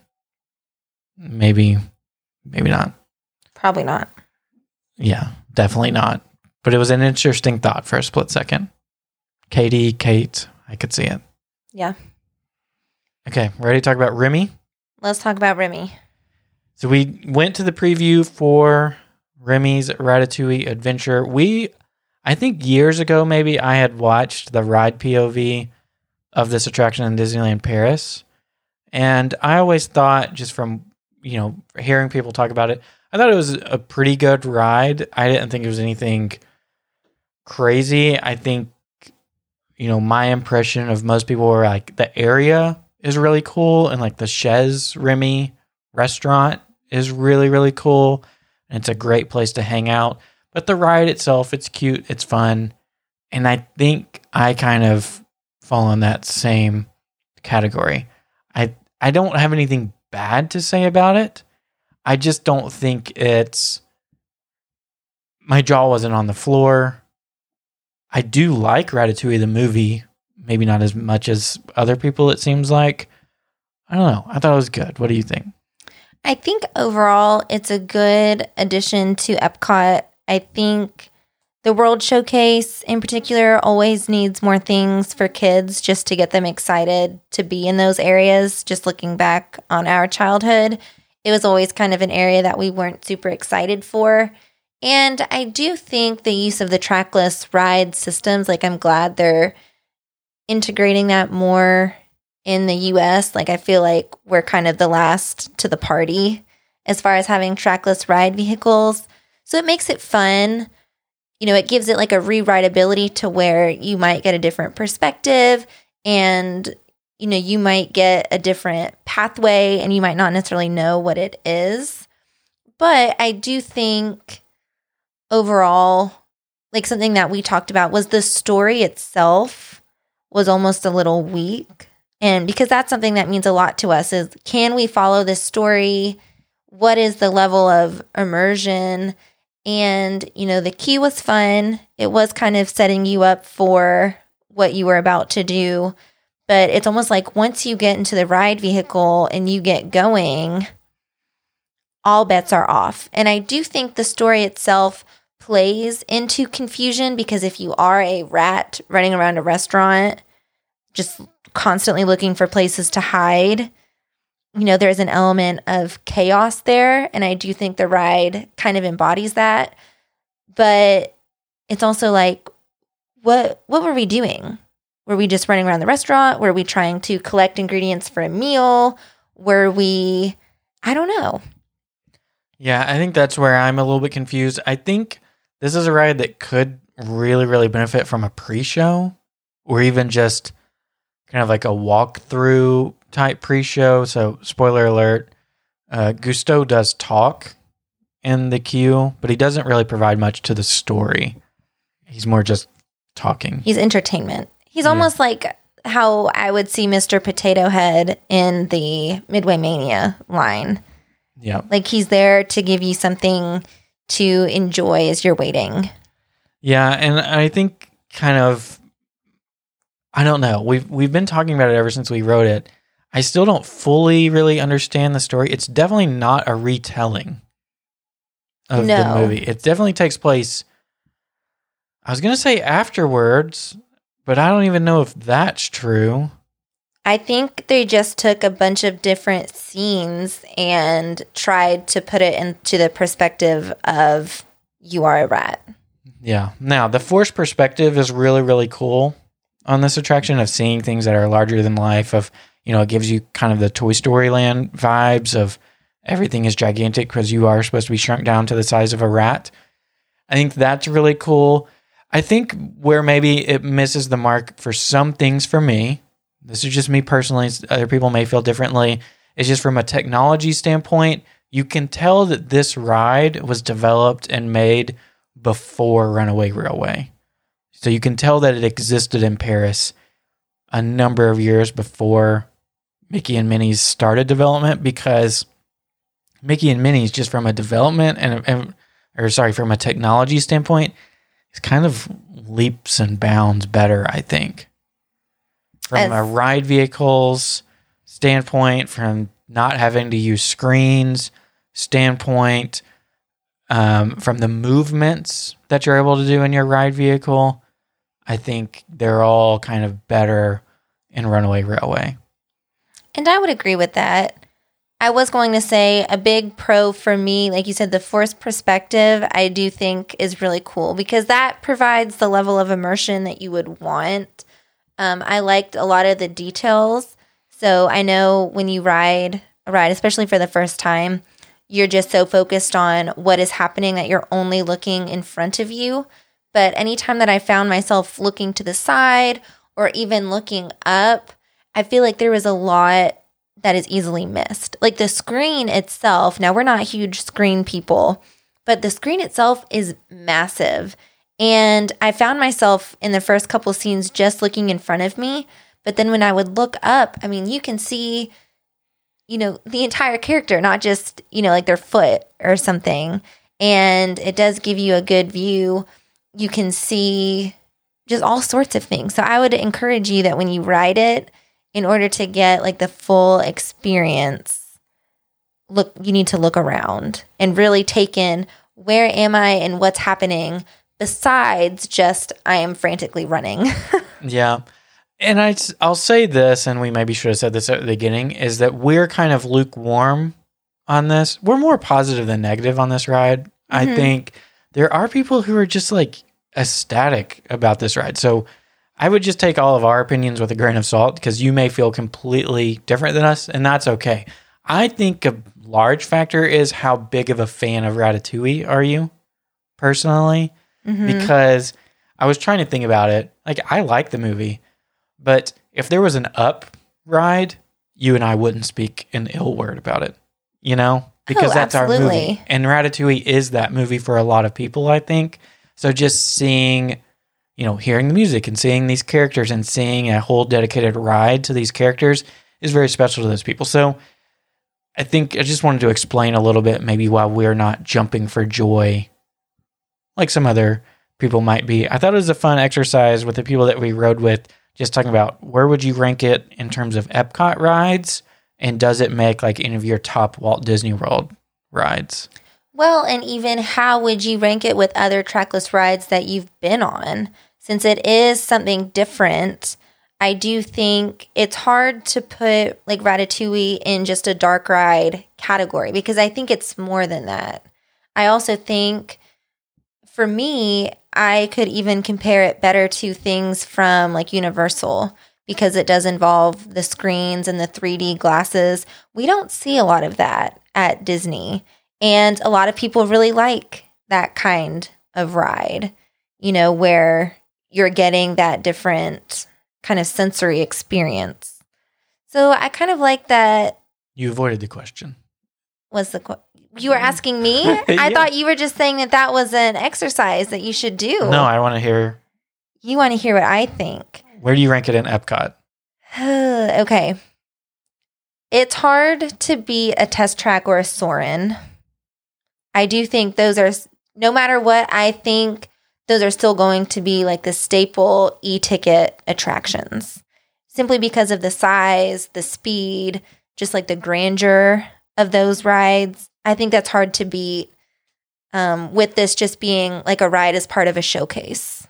maybe maybe not. Probably not. Yeah, definitely not. But it was an interesting thought for a split second. Katy, Kate, I could see it. Yeah. Okay, ready to talk about Remy? Let's talk about Remy. So we went to the preview for Remy's Ratatouille adventure. We, I think years ago, maybe I had watched the ride POV of this attraction in Disneyland Paris. And I always thought, just from, you know, hearing people talk about it, I thought it was a pretty good ride. I didn't think it was anything crazy. I think, you know, my impression of most people were like the area is really cool and like the Chez Remy restaurant is really really cool and it's a great place to hang out but the ride itself it's cute it's fun and i think i kind of fall in that same category i i don't have anything bad to say about it. I just don't think it's my jaw wasn't on the floor. I do like ratatouille the movie maybe not as much as other people it seems like. I don't know. I thought it was good. What do you think? I think overall it's a good addition to Epcot. I think the World Showcase in particular always needs more things for kids just to get them excited to be in those areas. Just looking back on our childhood, it was always kind of an area that we weren't super excited for. And I do think the use of the trackless ride systems, like I'm glad they're integrating that more in the US. Like I feel like we're kind of the last to the party as far as having trackless ride vehicles. So it makes it fun. You know, it gives it like a rewritability to where you might get a different perspective and you know, you might get a different pathway and you might not necessarily know what it is. But I do think overall like something that we talked about was the story itself was almost a little weak. And because that's something that means a lot to us is can we follow this story? What is the level of immersion and you know the key was fun it was kind of setting you up for what you were about to do But it's almost like once you get into the ride vehicle and you get going, all bets are off. And I do think the story itself plays into confusion because if you are a rat running around a restaurant, just constantly looking for places to hide, you know, there's an element of chaos there. And I do think the ride kind of embodies that. But it's also like, what what were we doing? Were we just running around the restaurant? Were we trying to collect ingredients for a meal? Were we I don't know. Yeah, I think that's where I'm a little bit confused. I think this is a ride that could really, really benefit from a pre show or even just kind of like a walkthrough type pre show. So, spoiler alert uh, Gusteau does talk in the queue, but he doesn't really provide much to the story. He's more just talking. He's entertainment. He's Yeah. almost like how I would see Mr. Potato Head in the Midway Mania line. Yeah. Like he's there to give you something to enjoy as you're waiting. Yeah, and I think kind of I don't know. We've we've been talking about it ever since we wrote it. I still don't fully really understand the story. It's definitely not a retelling of No. the movie. It definitely takes place I was going to say afterwards, but I don't even know if that's true. I think they just took a bunch of different scenes and tried to put it into the perspective of you are a rat. Yeah. Now, the force perspective is really, really cool on this attraction of seeing things that are larger than life. Of, you know, it gives you kind of the Toy Story Land vibes of everything is gigantic because you are supposed to be shrunk down to the size of a rat. I think that's really cool. I think where maybe it misses the mark for some things for me, this is just me personally, other people may feel differently, is just from a technology standpoint, you can tell that this ride was developed and made before Runaway Railway. So you can tell that it existed in Paris a number of years before Mickey and Minnie's started development because Mickey and Minnie's just from a development and, and or sorry, from a technology standpoint, is kind of leaps and bounds better, I think. From a ride vehicles standpoint, from not having to use screens standpoint, um, from the movements that you're able to do in your ride vehicle, I think they're all kind of better in Runaway Railway. And I would agree with that. I was going to say a big pro for me, like you said, the forced perspective, I do think is really cool because that provides the level of immersion that you would want. Um, I liked a lot of the details. So I know when you ride a ride, especially for the first time, you're just so focused on what is happening that you're only looking in front of you. But anytime that I found myself looking to the side or even looking up, I feel like there was a lot that is easily missed. Like the screen itself, now we're not huge screen people, but the screen itself is massive. And I found myself in the first couple scenes just looking in front of me. But then when I would look up, I mean, you can see, you know, the entire character, not just, you know, like their foot or something. And it does give you a good view. You can see just all sorts of things. So I would encourage you that when you ride it, in order to get like the full experience, look, you need to look around and really take in where am I and what's happening besides just I am frantically running. Yeah. And I, I'll say this, and we maybe should have said this at the beginning, is that we're kind of lukewarm on this. We're more positive than negative on this ride. I Mhm. think there are people who are just like ecstatic about this ride. So I would just take all of our opinions with a grain of salt because you may feel completely different than us, and that's okay. I think a large factor is how big of a fan of Ratatouille are you personally? Mhm. because I was trying to think about it. Like I like the movie, but if there was an up ride, you and I wouldn't speak an ill word about it. You know, because Oh, that's our movie. And Ratatouille is that movie for a lot of people, I think. So just seeing, you know, hearing the music and seeing these characters and seeing a whole dedicated ride to these characters is very special to those people. So I think I just wanted to explain a little bit maybe why we're not jumping for joy like some other people might be. I thought it was a fun exercise with the people that we rode with just talking about where would you rank it in terms of Epcot rides, and does it make like any of your top Walt Disney World rides? Well, and even how would you rank it with other trackless rides that you've been on? Since it is something different, I do think it's hard to put like Ratatouille in just a dark ride category because I think it's more than that. I also think for me, I could even compare it better to things from like Universal because it does involve the screens and the 3D glasses. We don't see a lot of that at Disney. And a lot of people really like that kind of ride, you know, where you're getting that different kind of sensory experience. So I kind of like that You avoided the question. was the qu- you were asking me? I thought you were just saying that that was an exercise that you should do. No, I want to hear You want to hear what I think. where do you rank it in Epcot? okay. It's hard to beat a test track or a Soarin'. I do think those are, no matter what, I think those are still going to be like the staple e ticket attractions simply because of the size, the speed, just like the grandeur of those rides. I think that's hard to beat um, with this just being like a ride as part of a showcase.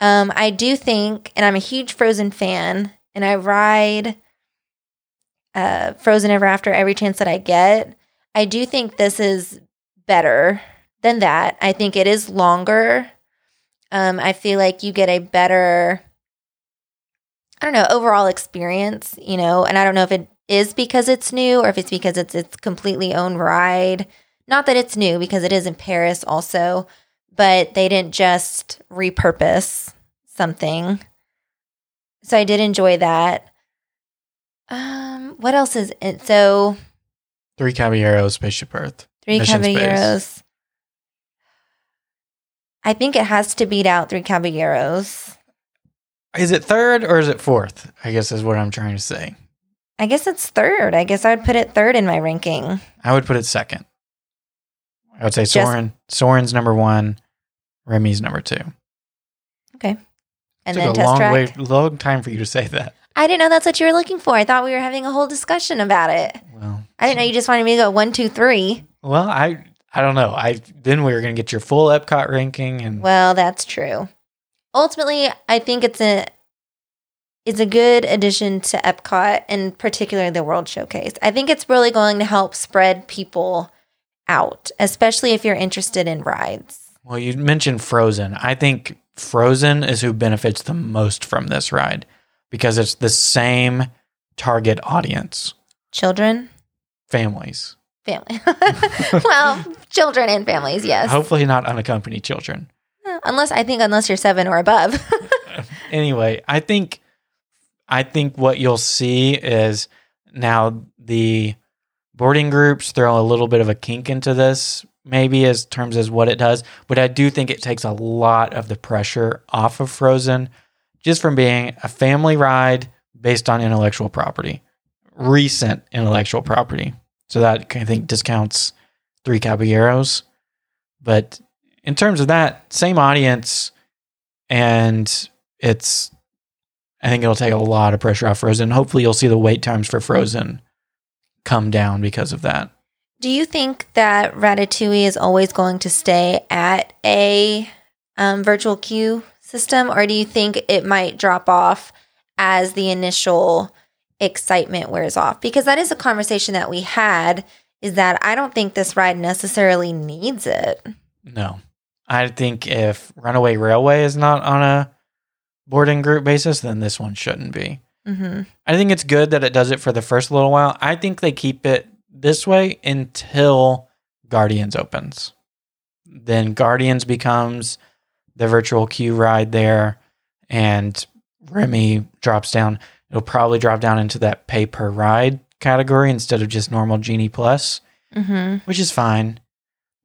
Um, I do think, and I'm a huge Frozen fan, and I ride uh, Frozen Ever After every chance that I get. I do think this is better than that. I think it is longer. Um, I feel like you get a better, I don't know, overall experience, you know, and I don't know if it is because it's new or if it's because it's its completely own ride. Not that it's new because it is in Paris also, but they didn't just repurpose something. So I did enjoy that. Um, what else is it? So Three Caballeros, Spaceship Earth. Three Mission Space. Caballeros. I think it has to beat out Three Caballeros. Is it third or is it fourth? I guess is what I'm trying to say. I guess it's third. I guess I'd put it third in my ranking. I would put it second. I would say Just- Soarin'. Soarin's number one. Remy's number two. Okay. And Took then a test long track. way, long time for you to say that. I didn't know that's what you were looking for. I thought we were having a whole discussion about it. Well, I didn't know you just wanted me to go one, two, three. Well, I I don't know. I then we were gonna get your full Epcot ranking, and Well, that's true. Ultimately, I think it's a it's a good addition to Epcot and particularly the World Showcase. I think it's really going to help spread people out, especially if you're interested in rides. well, you mentioned Frozen. I think Frozen is who benefits the most from this ride because it's the same target audience, Children, families. Family. well, children and families, yes. Hopefully, not unaccompanied children. Unless I think unless you're 7 or above. anyway, I think I think what you'll see is now the boarding groups throw a little bit of a kink into this, maybe as terms as what it does. But I do think it takes a lot of the pressure off of Frozen, just from being a family ride based on intellectual property, recent intellectual property. So that I think discounts Three Caballeros. But in terms of that, same audience, and it's I think it'll take a lot of pressure off Frozen. Hopefully, you'll see the wait times for Frozen come down because of that. Do you think that Ratatouille is always going to stay at a um, virtual queue system, or do you think it might drop off as the initial excitement wears off? Because that is a conversation that we had. Is that I don't think this ride necessarily needs it. No, I think if Runaway Railway is not on a boarding group basis, then this one shouldn't be. hmm I think it's good that it does it for the first little while. I think they keep it this way until Guardians opens. Then Guardians becomes the virtual queue ride there, and Remy drops down. It'll probably drop down into that pay per ride category instead of just normal Genie Plus, hmm which is fine.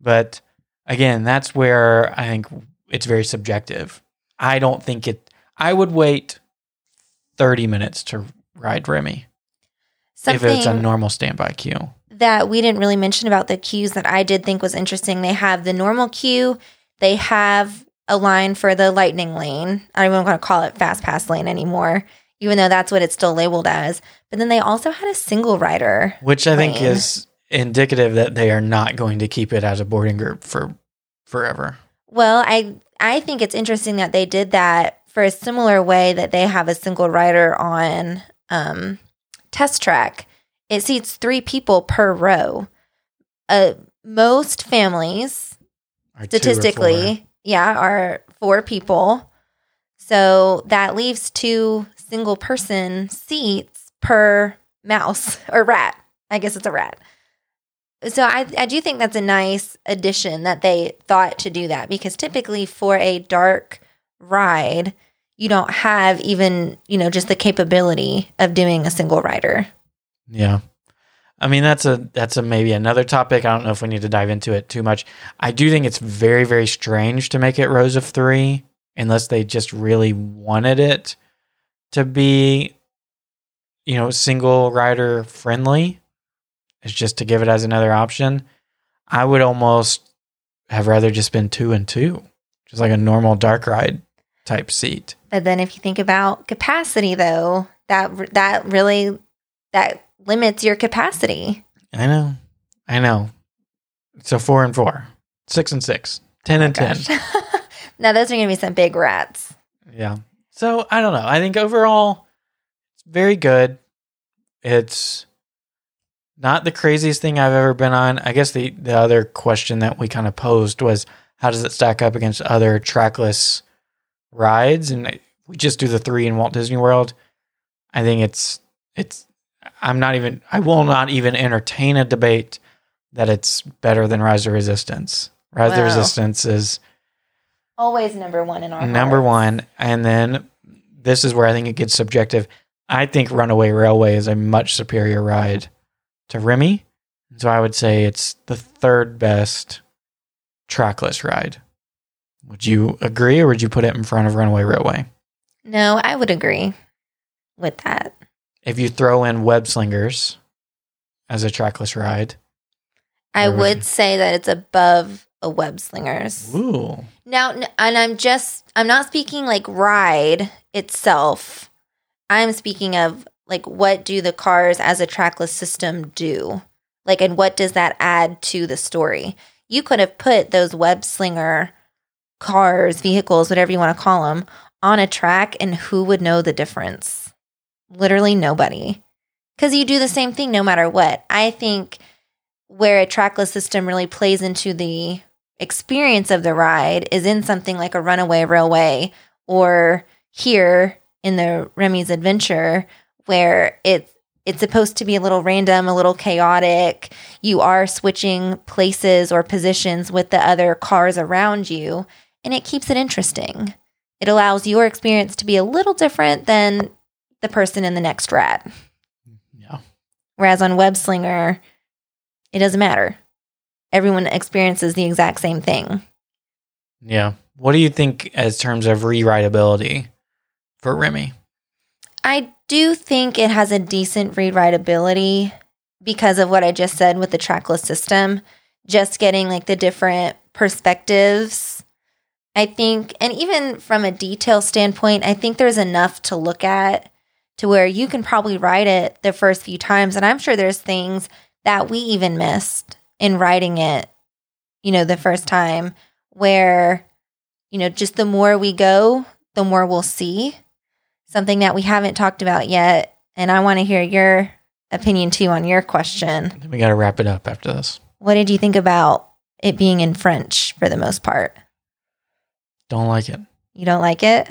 But again, that's where I think it's very subjective. I don't think it, I would wait 30 minutes to ride Remy if it's a normal standby queue. that we didn't really mention about the queues that I did think was interesting. They have the normal queue, they have a line for the lightning lane. I don't even want to call it fast pass lane anymore, even though that's what it's still labeled as. But then they also had a single rider. which I think is indicative that they are not going to keep it as a boarding group for forever. Well, I I think it's interesting that they did that for a similar way that they have a single rider on um, test track. It seats three people per row. Uh, most families, Or two or four. statistically, yeah, are four people. So that leaves two single person seats per mouse or rat. I guess it's a rat. So I, I do think that's a nice addition that they thought to do that because typically for a dark ride, you don't have even, you know, just the capability of doing a single rider. Yeah. I mean that's a that's a maybe another topic. I don't know if we need to dive into it too much. I do think it's very very strange to make it rows of 3 unless they just really wanted it to be you know single rider friendly. is just to give it as another option. I would almost have rather just been 2 and 2. Just like a normal dark ride type seat. But then if you think about capacity though, that that really that limits your capacity. I know. I know. So 4 and 4. 6 and 6. 10 and 10. Now those are going to be some big rats. Yeah. So I don't know. I think overall, it's very good. It's not the craziest thing I've ever been on. I guess the the other question that we kind of posed was how does it stack up against other trackless rides? And we just do the three in Walt Disney World. I think it's it's. I'm not even. I will not even entertain a debate that it's better than Rise of Resistance. Rise of Resistance is Always number one in our number hearts. one. And then this is where I think it gets subjective. I think Runaway Railway is a much superior ride to Remy. So I would say it's the third best trackless ride. Would you agree or would you put it in front of Runaway Railway? No, I would agree with that. If you throw in Web Slingers as a trackless ride, I would would say that it's above a web slingers. ooh, Now, and I'm just, I'm not speaking like ride itself. I'm speaking of like what do the cars as a trackless system do? Like, and what does that add to the story? You could have put those web slinger cars, vehicles, whatever you want to call them, on a track, and who would know the difference? Literally nobody. Because you do the same thing no matter what. I think where a trackless system really plays into the experience of the ride is in something like a runaway railway or here in the Remy's adventure where it's it's supposed to be a little random, a little chaotic. You are switching places or positions with the other cars around you, and it keeps it interesting. It allows your experience to be a little different than the person in the next rat. yeah. Whereas on Web Slinger, it doesn't matter. Everyone experiences the exact same thing. Yeah. What do you think as terms of rewritability for Remy? I do think it has a decent read writability because of what I just said with the trackless system. Just getting like the different perspectives. I think, and even from a detail standpoint, I think there's enough to look at to where you can probably write it the first few times. And I'm sure there's things that we even missed in writing it, you know, the first time where, you know, just the more we go, the more we'll see something that we haven't talked about yet. And I want to hear your opinion too on your question. We got to wrap it up after this. What did you think about it being in French for the most part? Don't like it. You don't like it?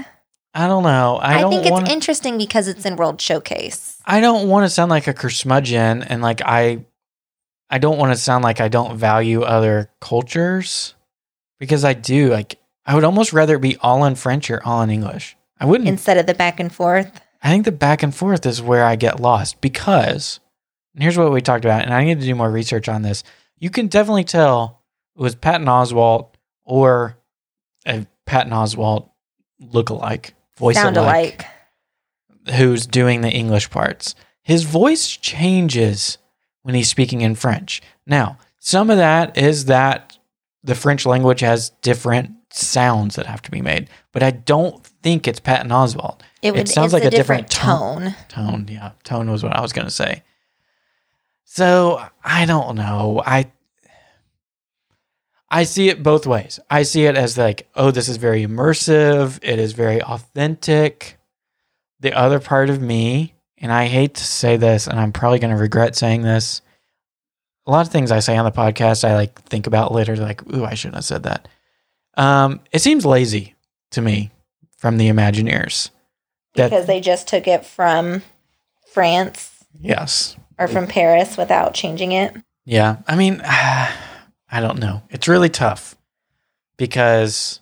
I don't know. I, I, don't think it's want. interesting because it's in World Showcase. I don't want to sound like a curmudgeon, and like I, I don't want to sound like I don't value other cultures, because I do. Like I would almost rather be all in French or all in English. I wouldn't. Instead of the back and forth. I think the back and forth is where I get lost because and here's what we talked about, and I need to do more research on this. You can definitely tell it was Patton Oswalt or a Patton Oswalt look-alike, voice sound alike, alike. who's doing the English parts. His voice changes when he's speaking in French. Now, some of that is that the French language has different sounds that have to be made. But I don't think it's Patton Oswalt. It, would, sounds like a, a different tone. Tone, yeah, tone was what I was going to say. So I don't know. I I see it both ways. I see it as like, oh, this is very immersive. It is very authentic. The other part of me, and I hate to say this, and I'm probably going to regret saying this. A lot of things I say on the podcast, I like think about later, like, ooh, I shouldn't have said that. Um, it seems lazy to me from the Imagineers. That- because they just took it from France Yes, or from Paris without changing it. Yeah. I mean, I don't know. It's really tough because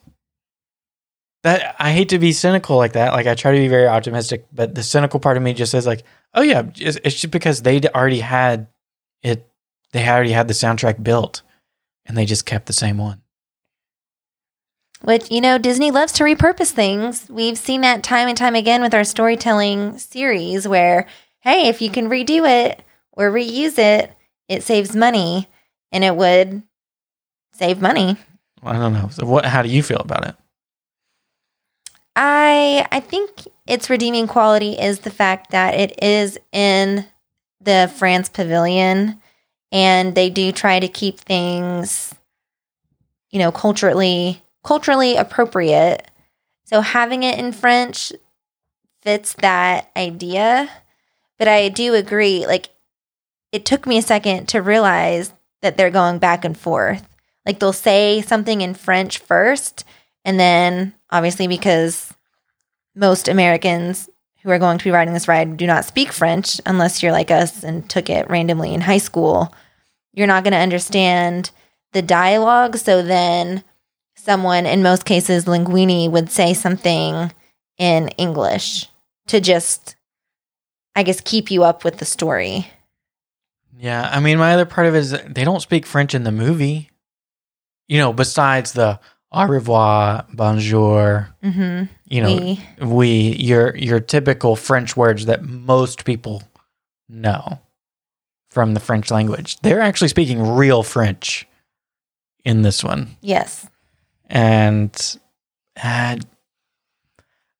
that I hate to be cynical like that. Like I try to be very optimistic, but the cynical part of me just says like, "Oh yeah, it's it's just because they already had it they already had the soundtrack built and they just kept the same one." Which, you know, Disney loves to repurpose things. We've seen that time and time again with our storytelling series where, hey, if you can redo it or reuse it, it saves money and it would save money. I don't know. So what how do you feel about it? I I think its redeeming quality is the fact that it is in the France pavilion and they do try to keep things you know culturally culturally appropriate. So having it in French fits that idea. But I do agree like it took me a second to realize that they're going back and forth. Like they'll say something in French first and then, obviously, because most Americans who are going to be riding this ride do not speak French unless you're like us and took it randomly in high school, you're not going to understand the dialogue. So then, someone, in most cases, Linguini, would say something in English to just, I guess, keep you up with the story. Yeah, I mean, my other part of it is they don't speak French in the movie. You know, besides the au revoir, bonjour, Mm-hmm. you know, we, your your typical French words that most people know from the French language. They're actually speaking real French in this one, yes. and uh,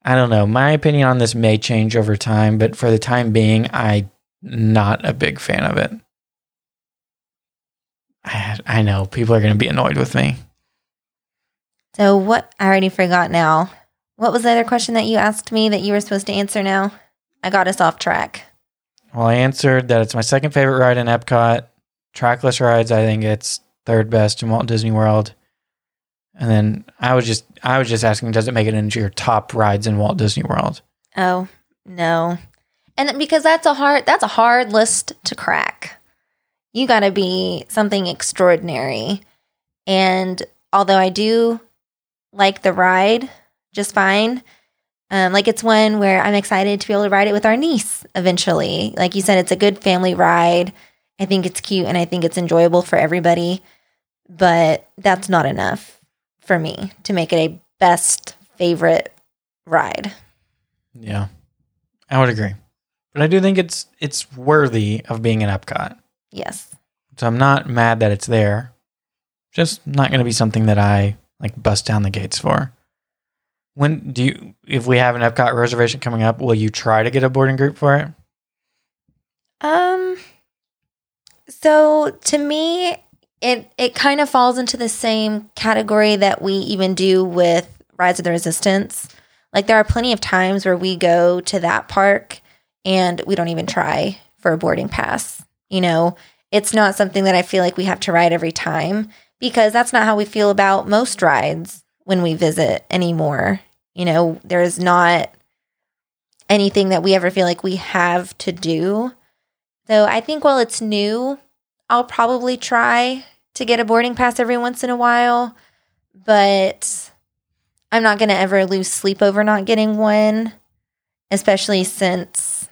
I don't know. My opinion on this may change over time, but for the time being, I'm not a big fan of it. I, I know people are going to be annoyed with me. So what I already forgot now. What was the other question that you asked me that you were supposed to answer now? I got us off track. Well, I answered that it's my second favorite ride in Epcot. Trackless rides, I think it's third best in Walt Disney World. And then I was just I was just asking, does it make it into your top rides in Walt Disney World? Oh, no. And because that's a hard that's a hard list to crack. You got to be something extraordinary. And although I do like the ride just fine, um, like it's one where I'm excited to be able to ride it with our niece eventually. Like you said, it's a good family ride. I think it's cute and I think it's enjoyable for everybody, but that's not enough for me to make it a best favorite ride. Yeah, I would agree. But I do think it's it's worthy of being in Epcot. Yes. So I'm not mad that it's there. Just not going to be something that I like bust down the gates for. When do you if we have an Epcot reservation coming up, will you try to get a boarding group for it? Um so to me it it kind of falls into the same category that we even do with Rise of the Resistance. Like there are plenty of times where we go to that park and we don't even try for a boarding pass. You know, it's not something that I feel like we have to ride every time because that's not how we feel about most rides when we visit anymore. You know, there's not anything that we ever feel like we have to do. So I think while it's new, I'll probably try to get a boarding pass every once in a while, but I'm not going to ever lose sleep over not getting one, especially since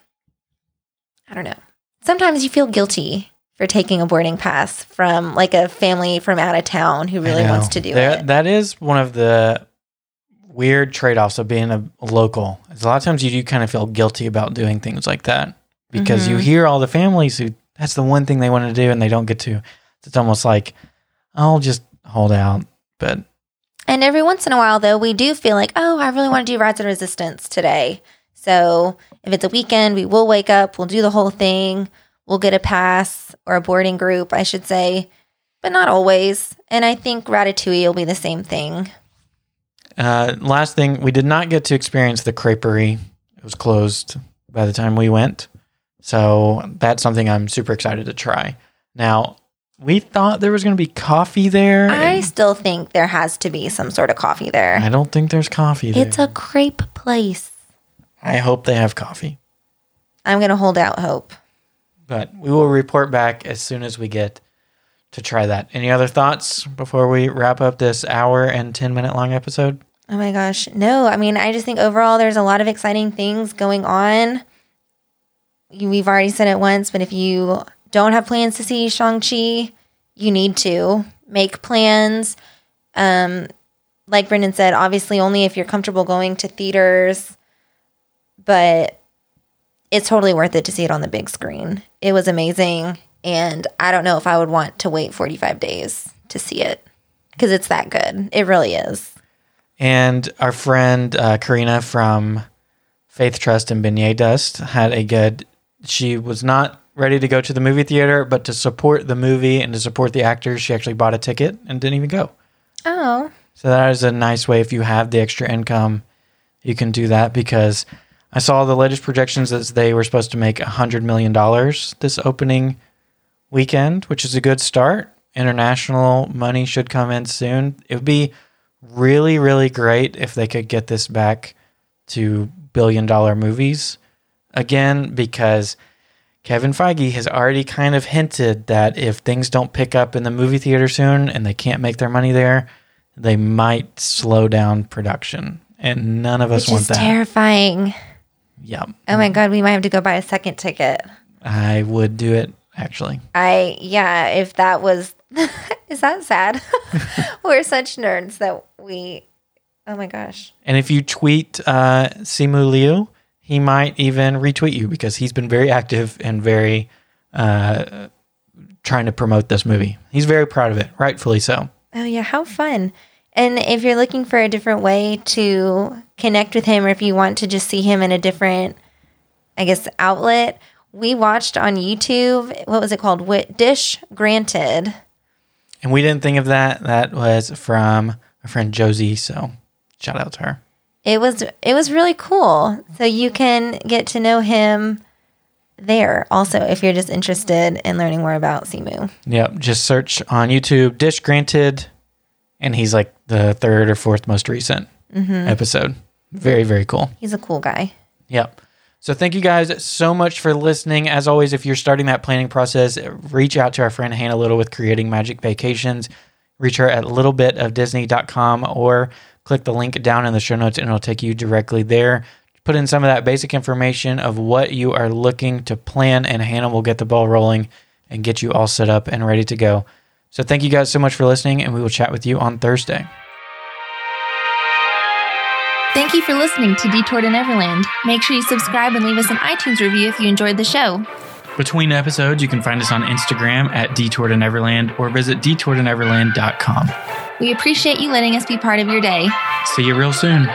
I don't know. Sometimes you feel guilty for taking a boarding pass from like a family from out of town who really wants to do There- it. That is one of the weird trade offs of being a, a local. Is a lot of times you do kind of feel guilty about doing things like that because you Mhm. hear all the families who that's the one thing they want to do and they don't get to. It's almost like I'll just hold out. But And every once in a while, though, we do feel like, oh, I really want to do Rise of Resistance today. So if it's a weekend, we will wake up, we'll do the whole thing, we'll get a pass or a boarding group, I should say, but not always. And I think Ratatouille will be the same thing. Uh, last thing, we did not get to experience the creperie. It was closed by the time we went. So that's something I'm super excited to try. Now, we thought there was going to be coffee there. I still think there has to be some sort of coffee there. I don't think there's coffee there. It's a crepe place. I hope they have coffee. I'm going to hold out hope. But we will report back as soon as we get to try that. Any other thoughts before we wrap up this hour and 10 minute long episode? Oh my gosh. No, I mean, I just think overall there's a lot of exciting things going on. We've already said it once, but if you don't have plans to see Shang-Chi, you need to make plans. Um, like Brendan said, obviously only if you're comfortable going to theaters, but it's totally worth it to see it on the big screen. It was amazing. And I don't know if I would want to wait 45 days to see it because it's that good. It really is. And our friend uh, Karina from Faith Trust and Beignet Dust had a good. She was not ready to go to the movie theater, but to support the movie and to support the actors, she actually bought a ticket and didn't even go. Oh, So that is a nice way if you have the extra income, you can do that because I saw the latest projections that they were supposed to make a hundred million dollars this opening weekend, which is a good start. International money should come in soon. It would be really, really great if they could get this back to billion dollar movies again because Kevin Feige has already kind of hinted that if things don't pick up in the movie theater soon and they can't make their money there, they might slow down production. And none of us which want is that. terrifying. Yeah. Oh my god, we might have to go buy a second ticket. I would do it actually. I yeah, if that was is that sad? We're such nerds that we Oh my gosh. And if you tweet uh, Simu Liu, he might even retweet you because he's been very active and very uh, trying to promote this movie. He's very proud of it, rightfully so. Oh yeah, how fun. And if you're looking for a different way to connect with him or if you want to just see him in a different I guess outlet, we watched on YouTube, what was it called? Wit Dish Granted. And we didn't think of that. That was from our friend Josie. So shout out to her. it was it was really cool. So you can get to know him there also if you're just interested in learning more about Simu. Yep. Just search on YouTube, Dish Granted. And he's like the third or fourth most recent mm-hmm. episode. Very, very cool. He's a cool guy. Yep. So thank you guys so much for listening. As always, if you're starting that planning process, reach out to our friend Hannah Little with Creating Magic Vacations. Reach her at littlebitofdisney.com or click the link down in the show notes and it'll take you directly there. Put in some of that basic information of what you are looking to plan, and Hannah will get the ball rolling and get you all set up and ready to go. So thank you guys so much for listening, and we will chat with you on Thursday. Thank you for listening to Detour to Neverland. Make sure you subscribe and leave us an iTunes review if you enjoyed the show. Between episodes, you can find us on Instagram at Detour to Neverland or visit detourtoneverland.com. We appreciate you letting us be part of your day. See you real soon.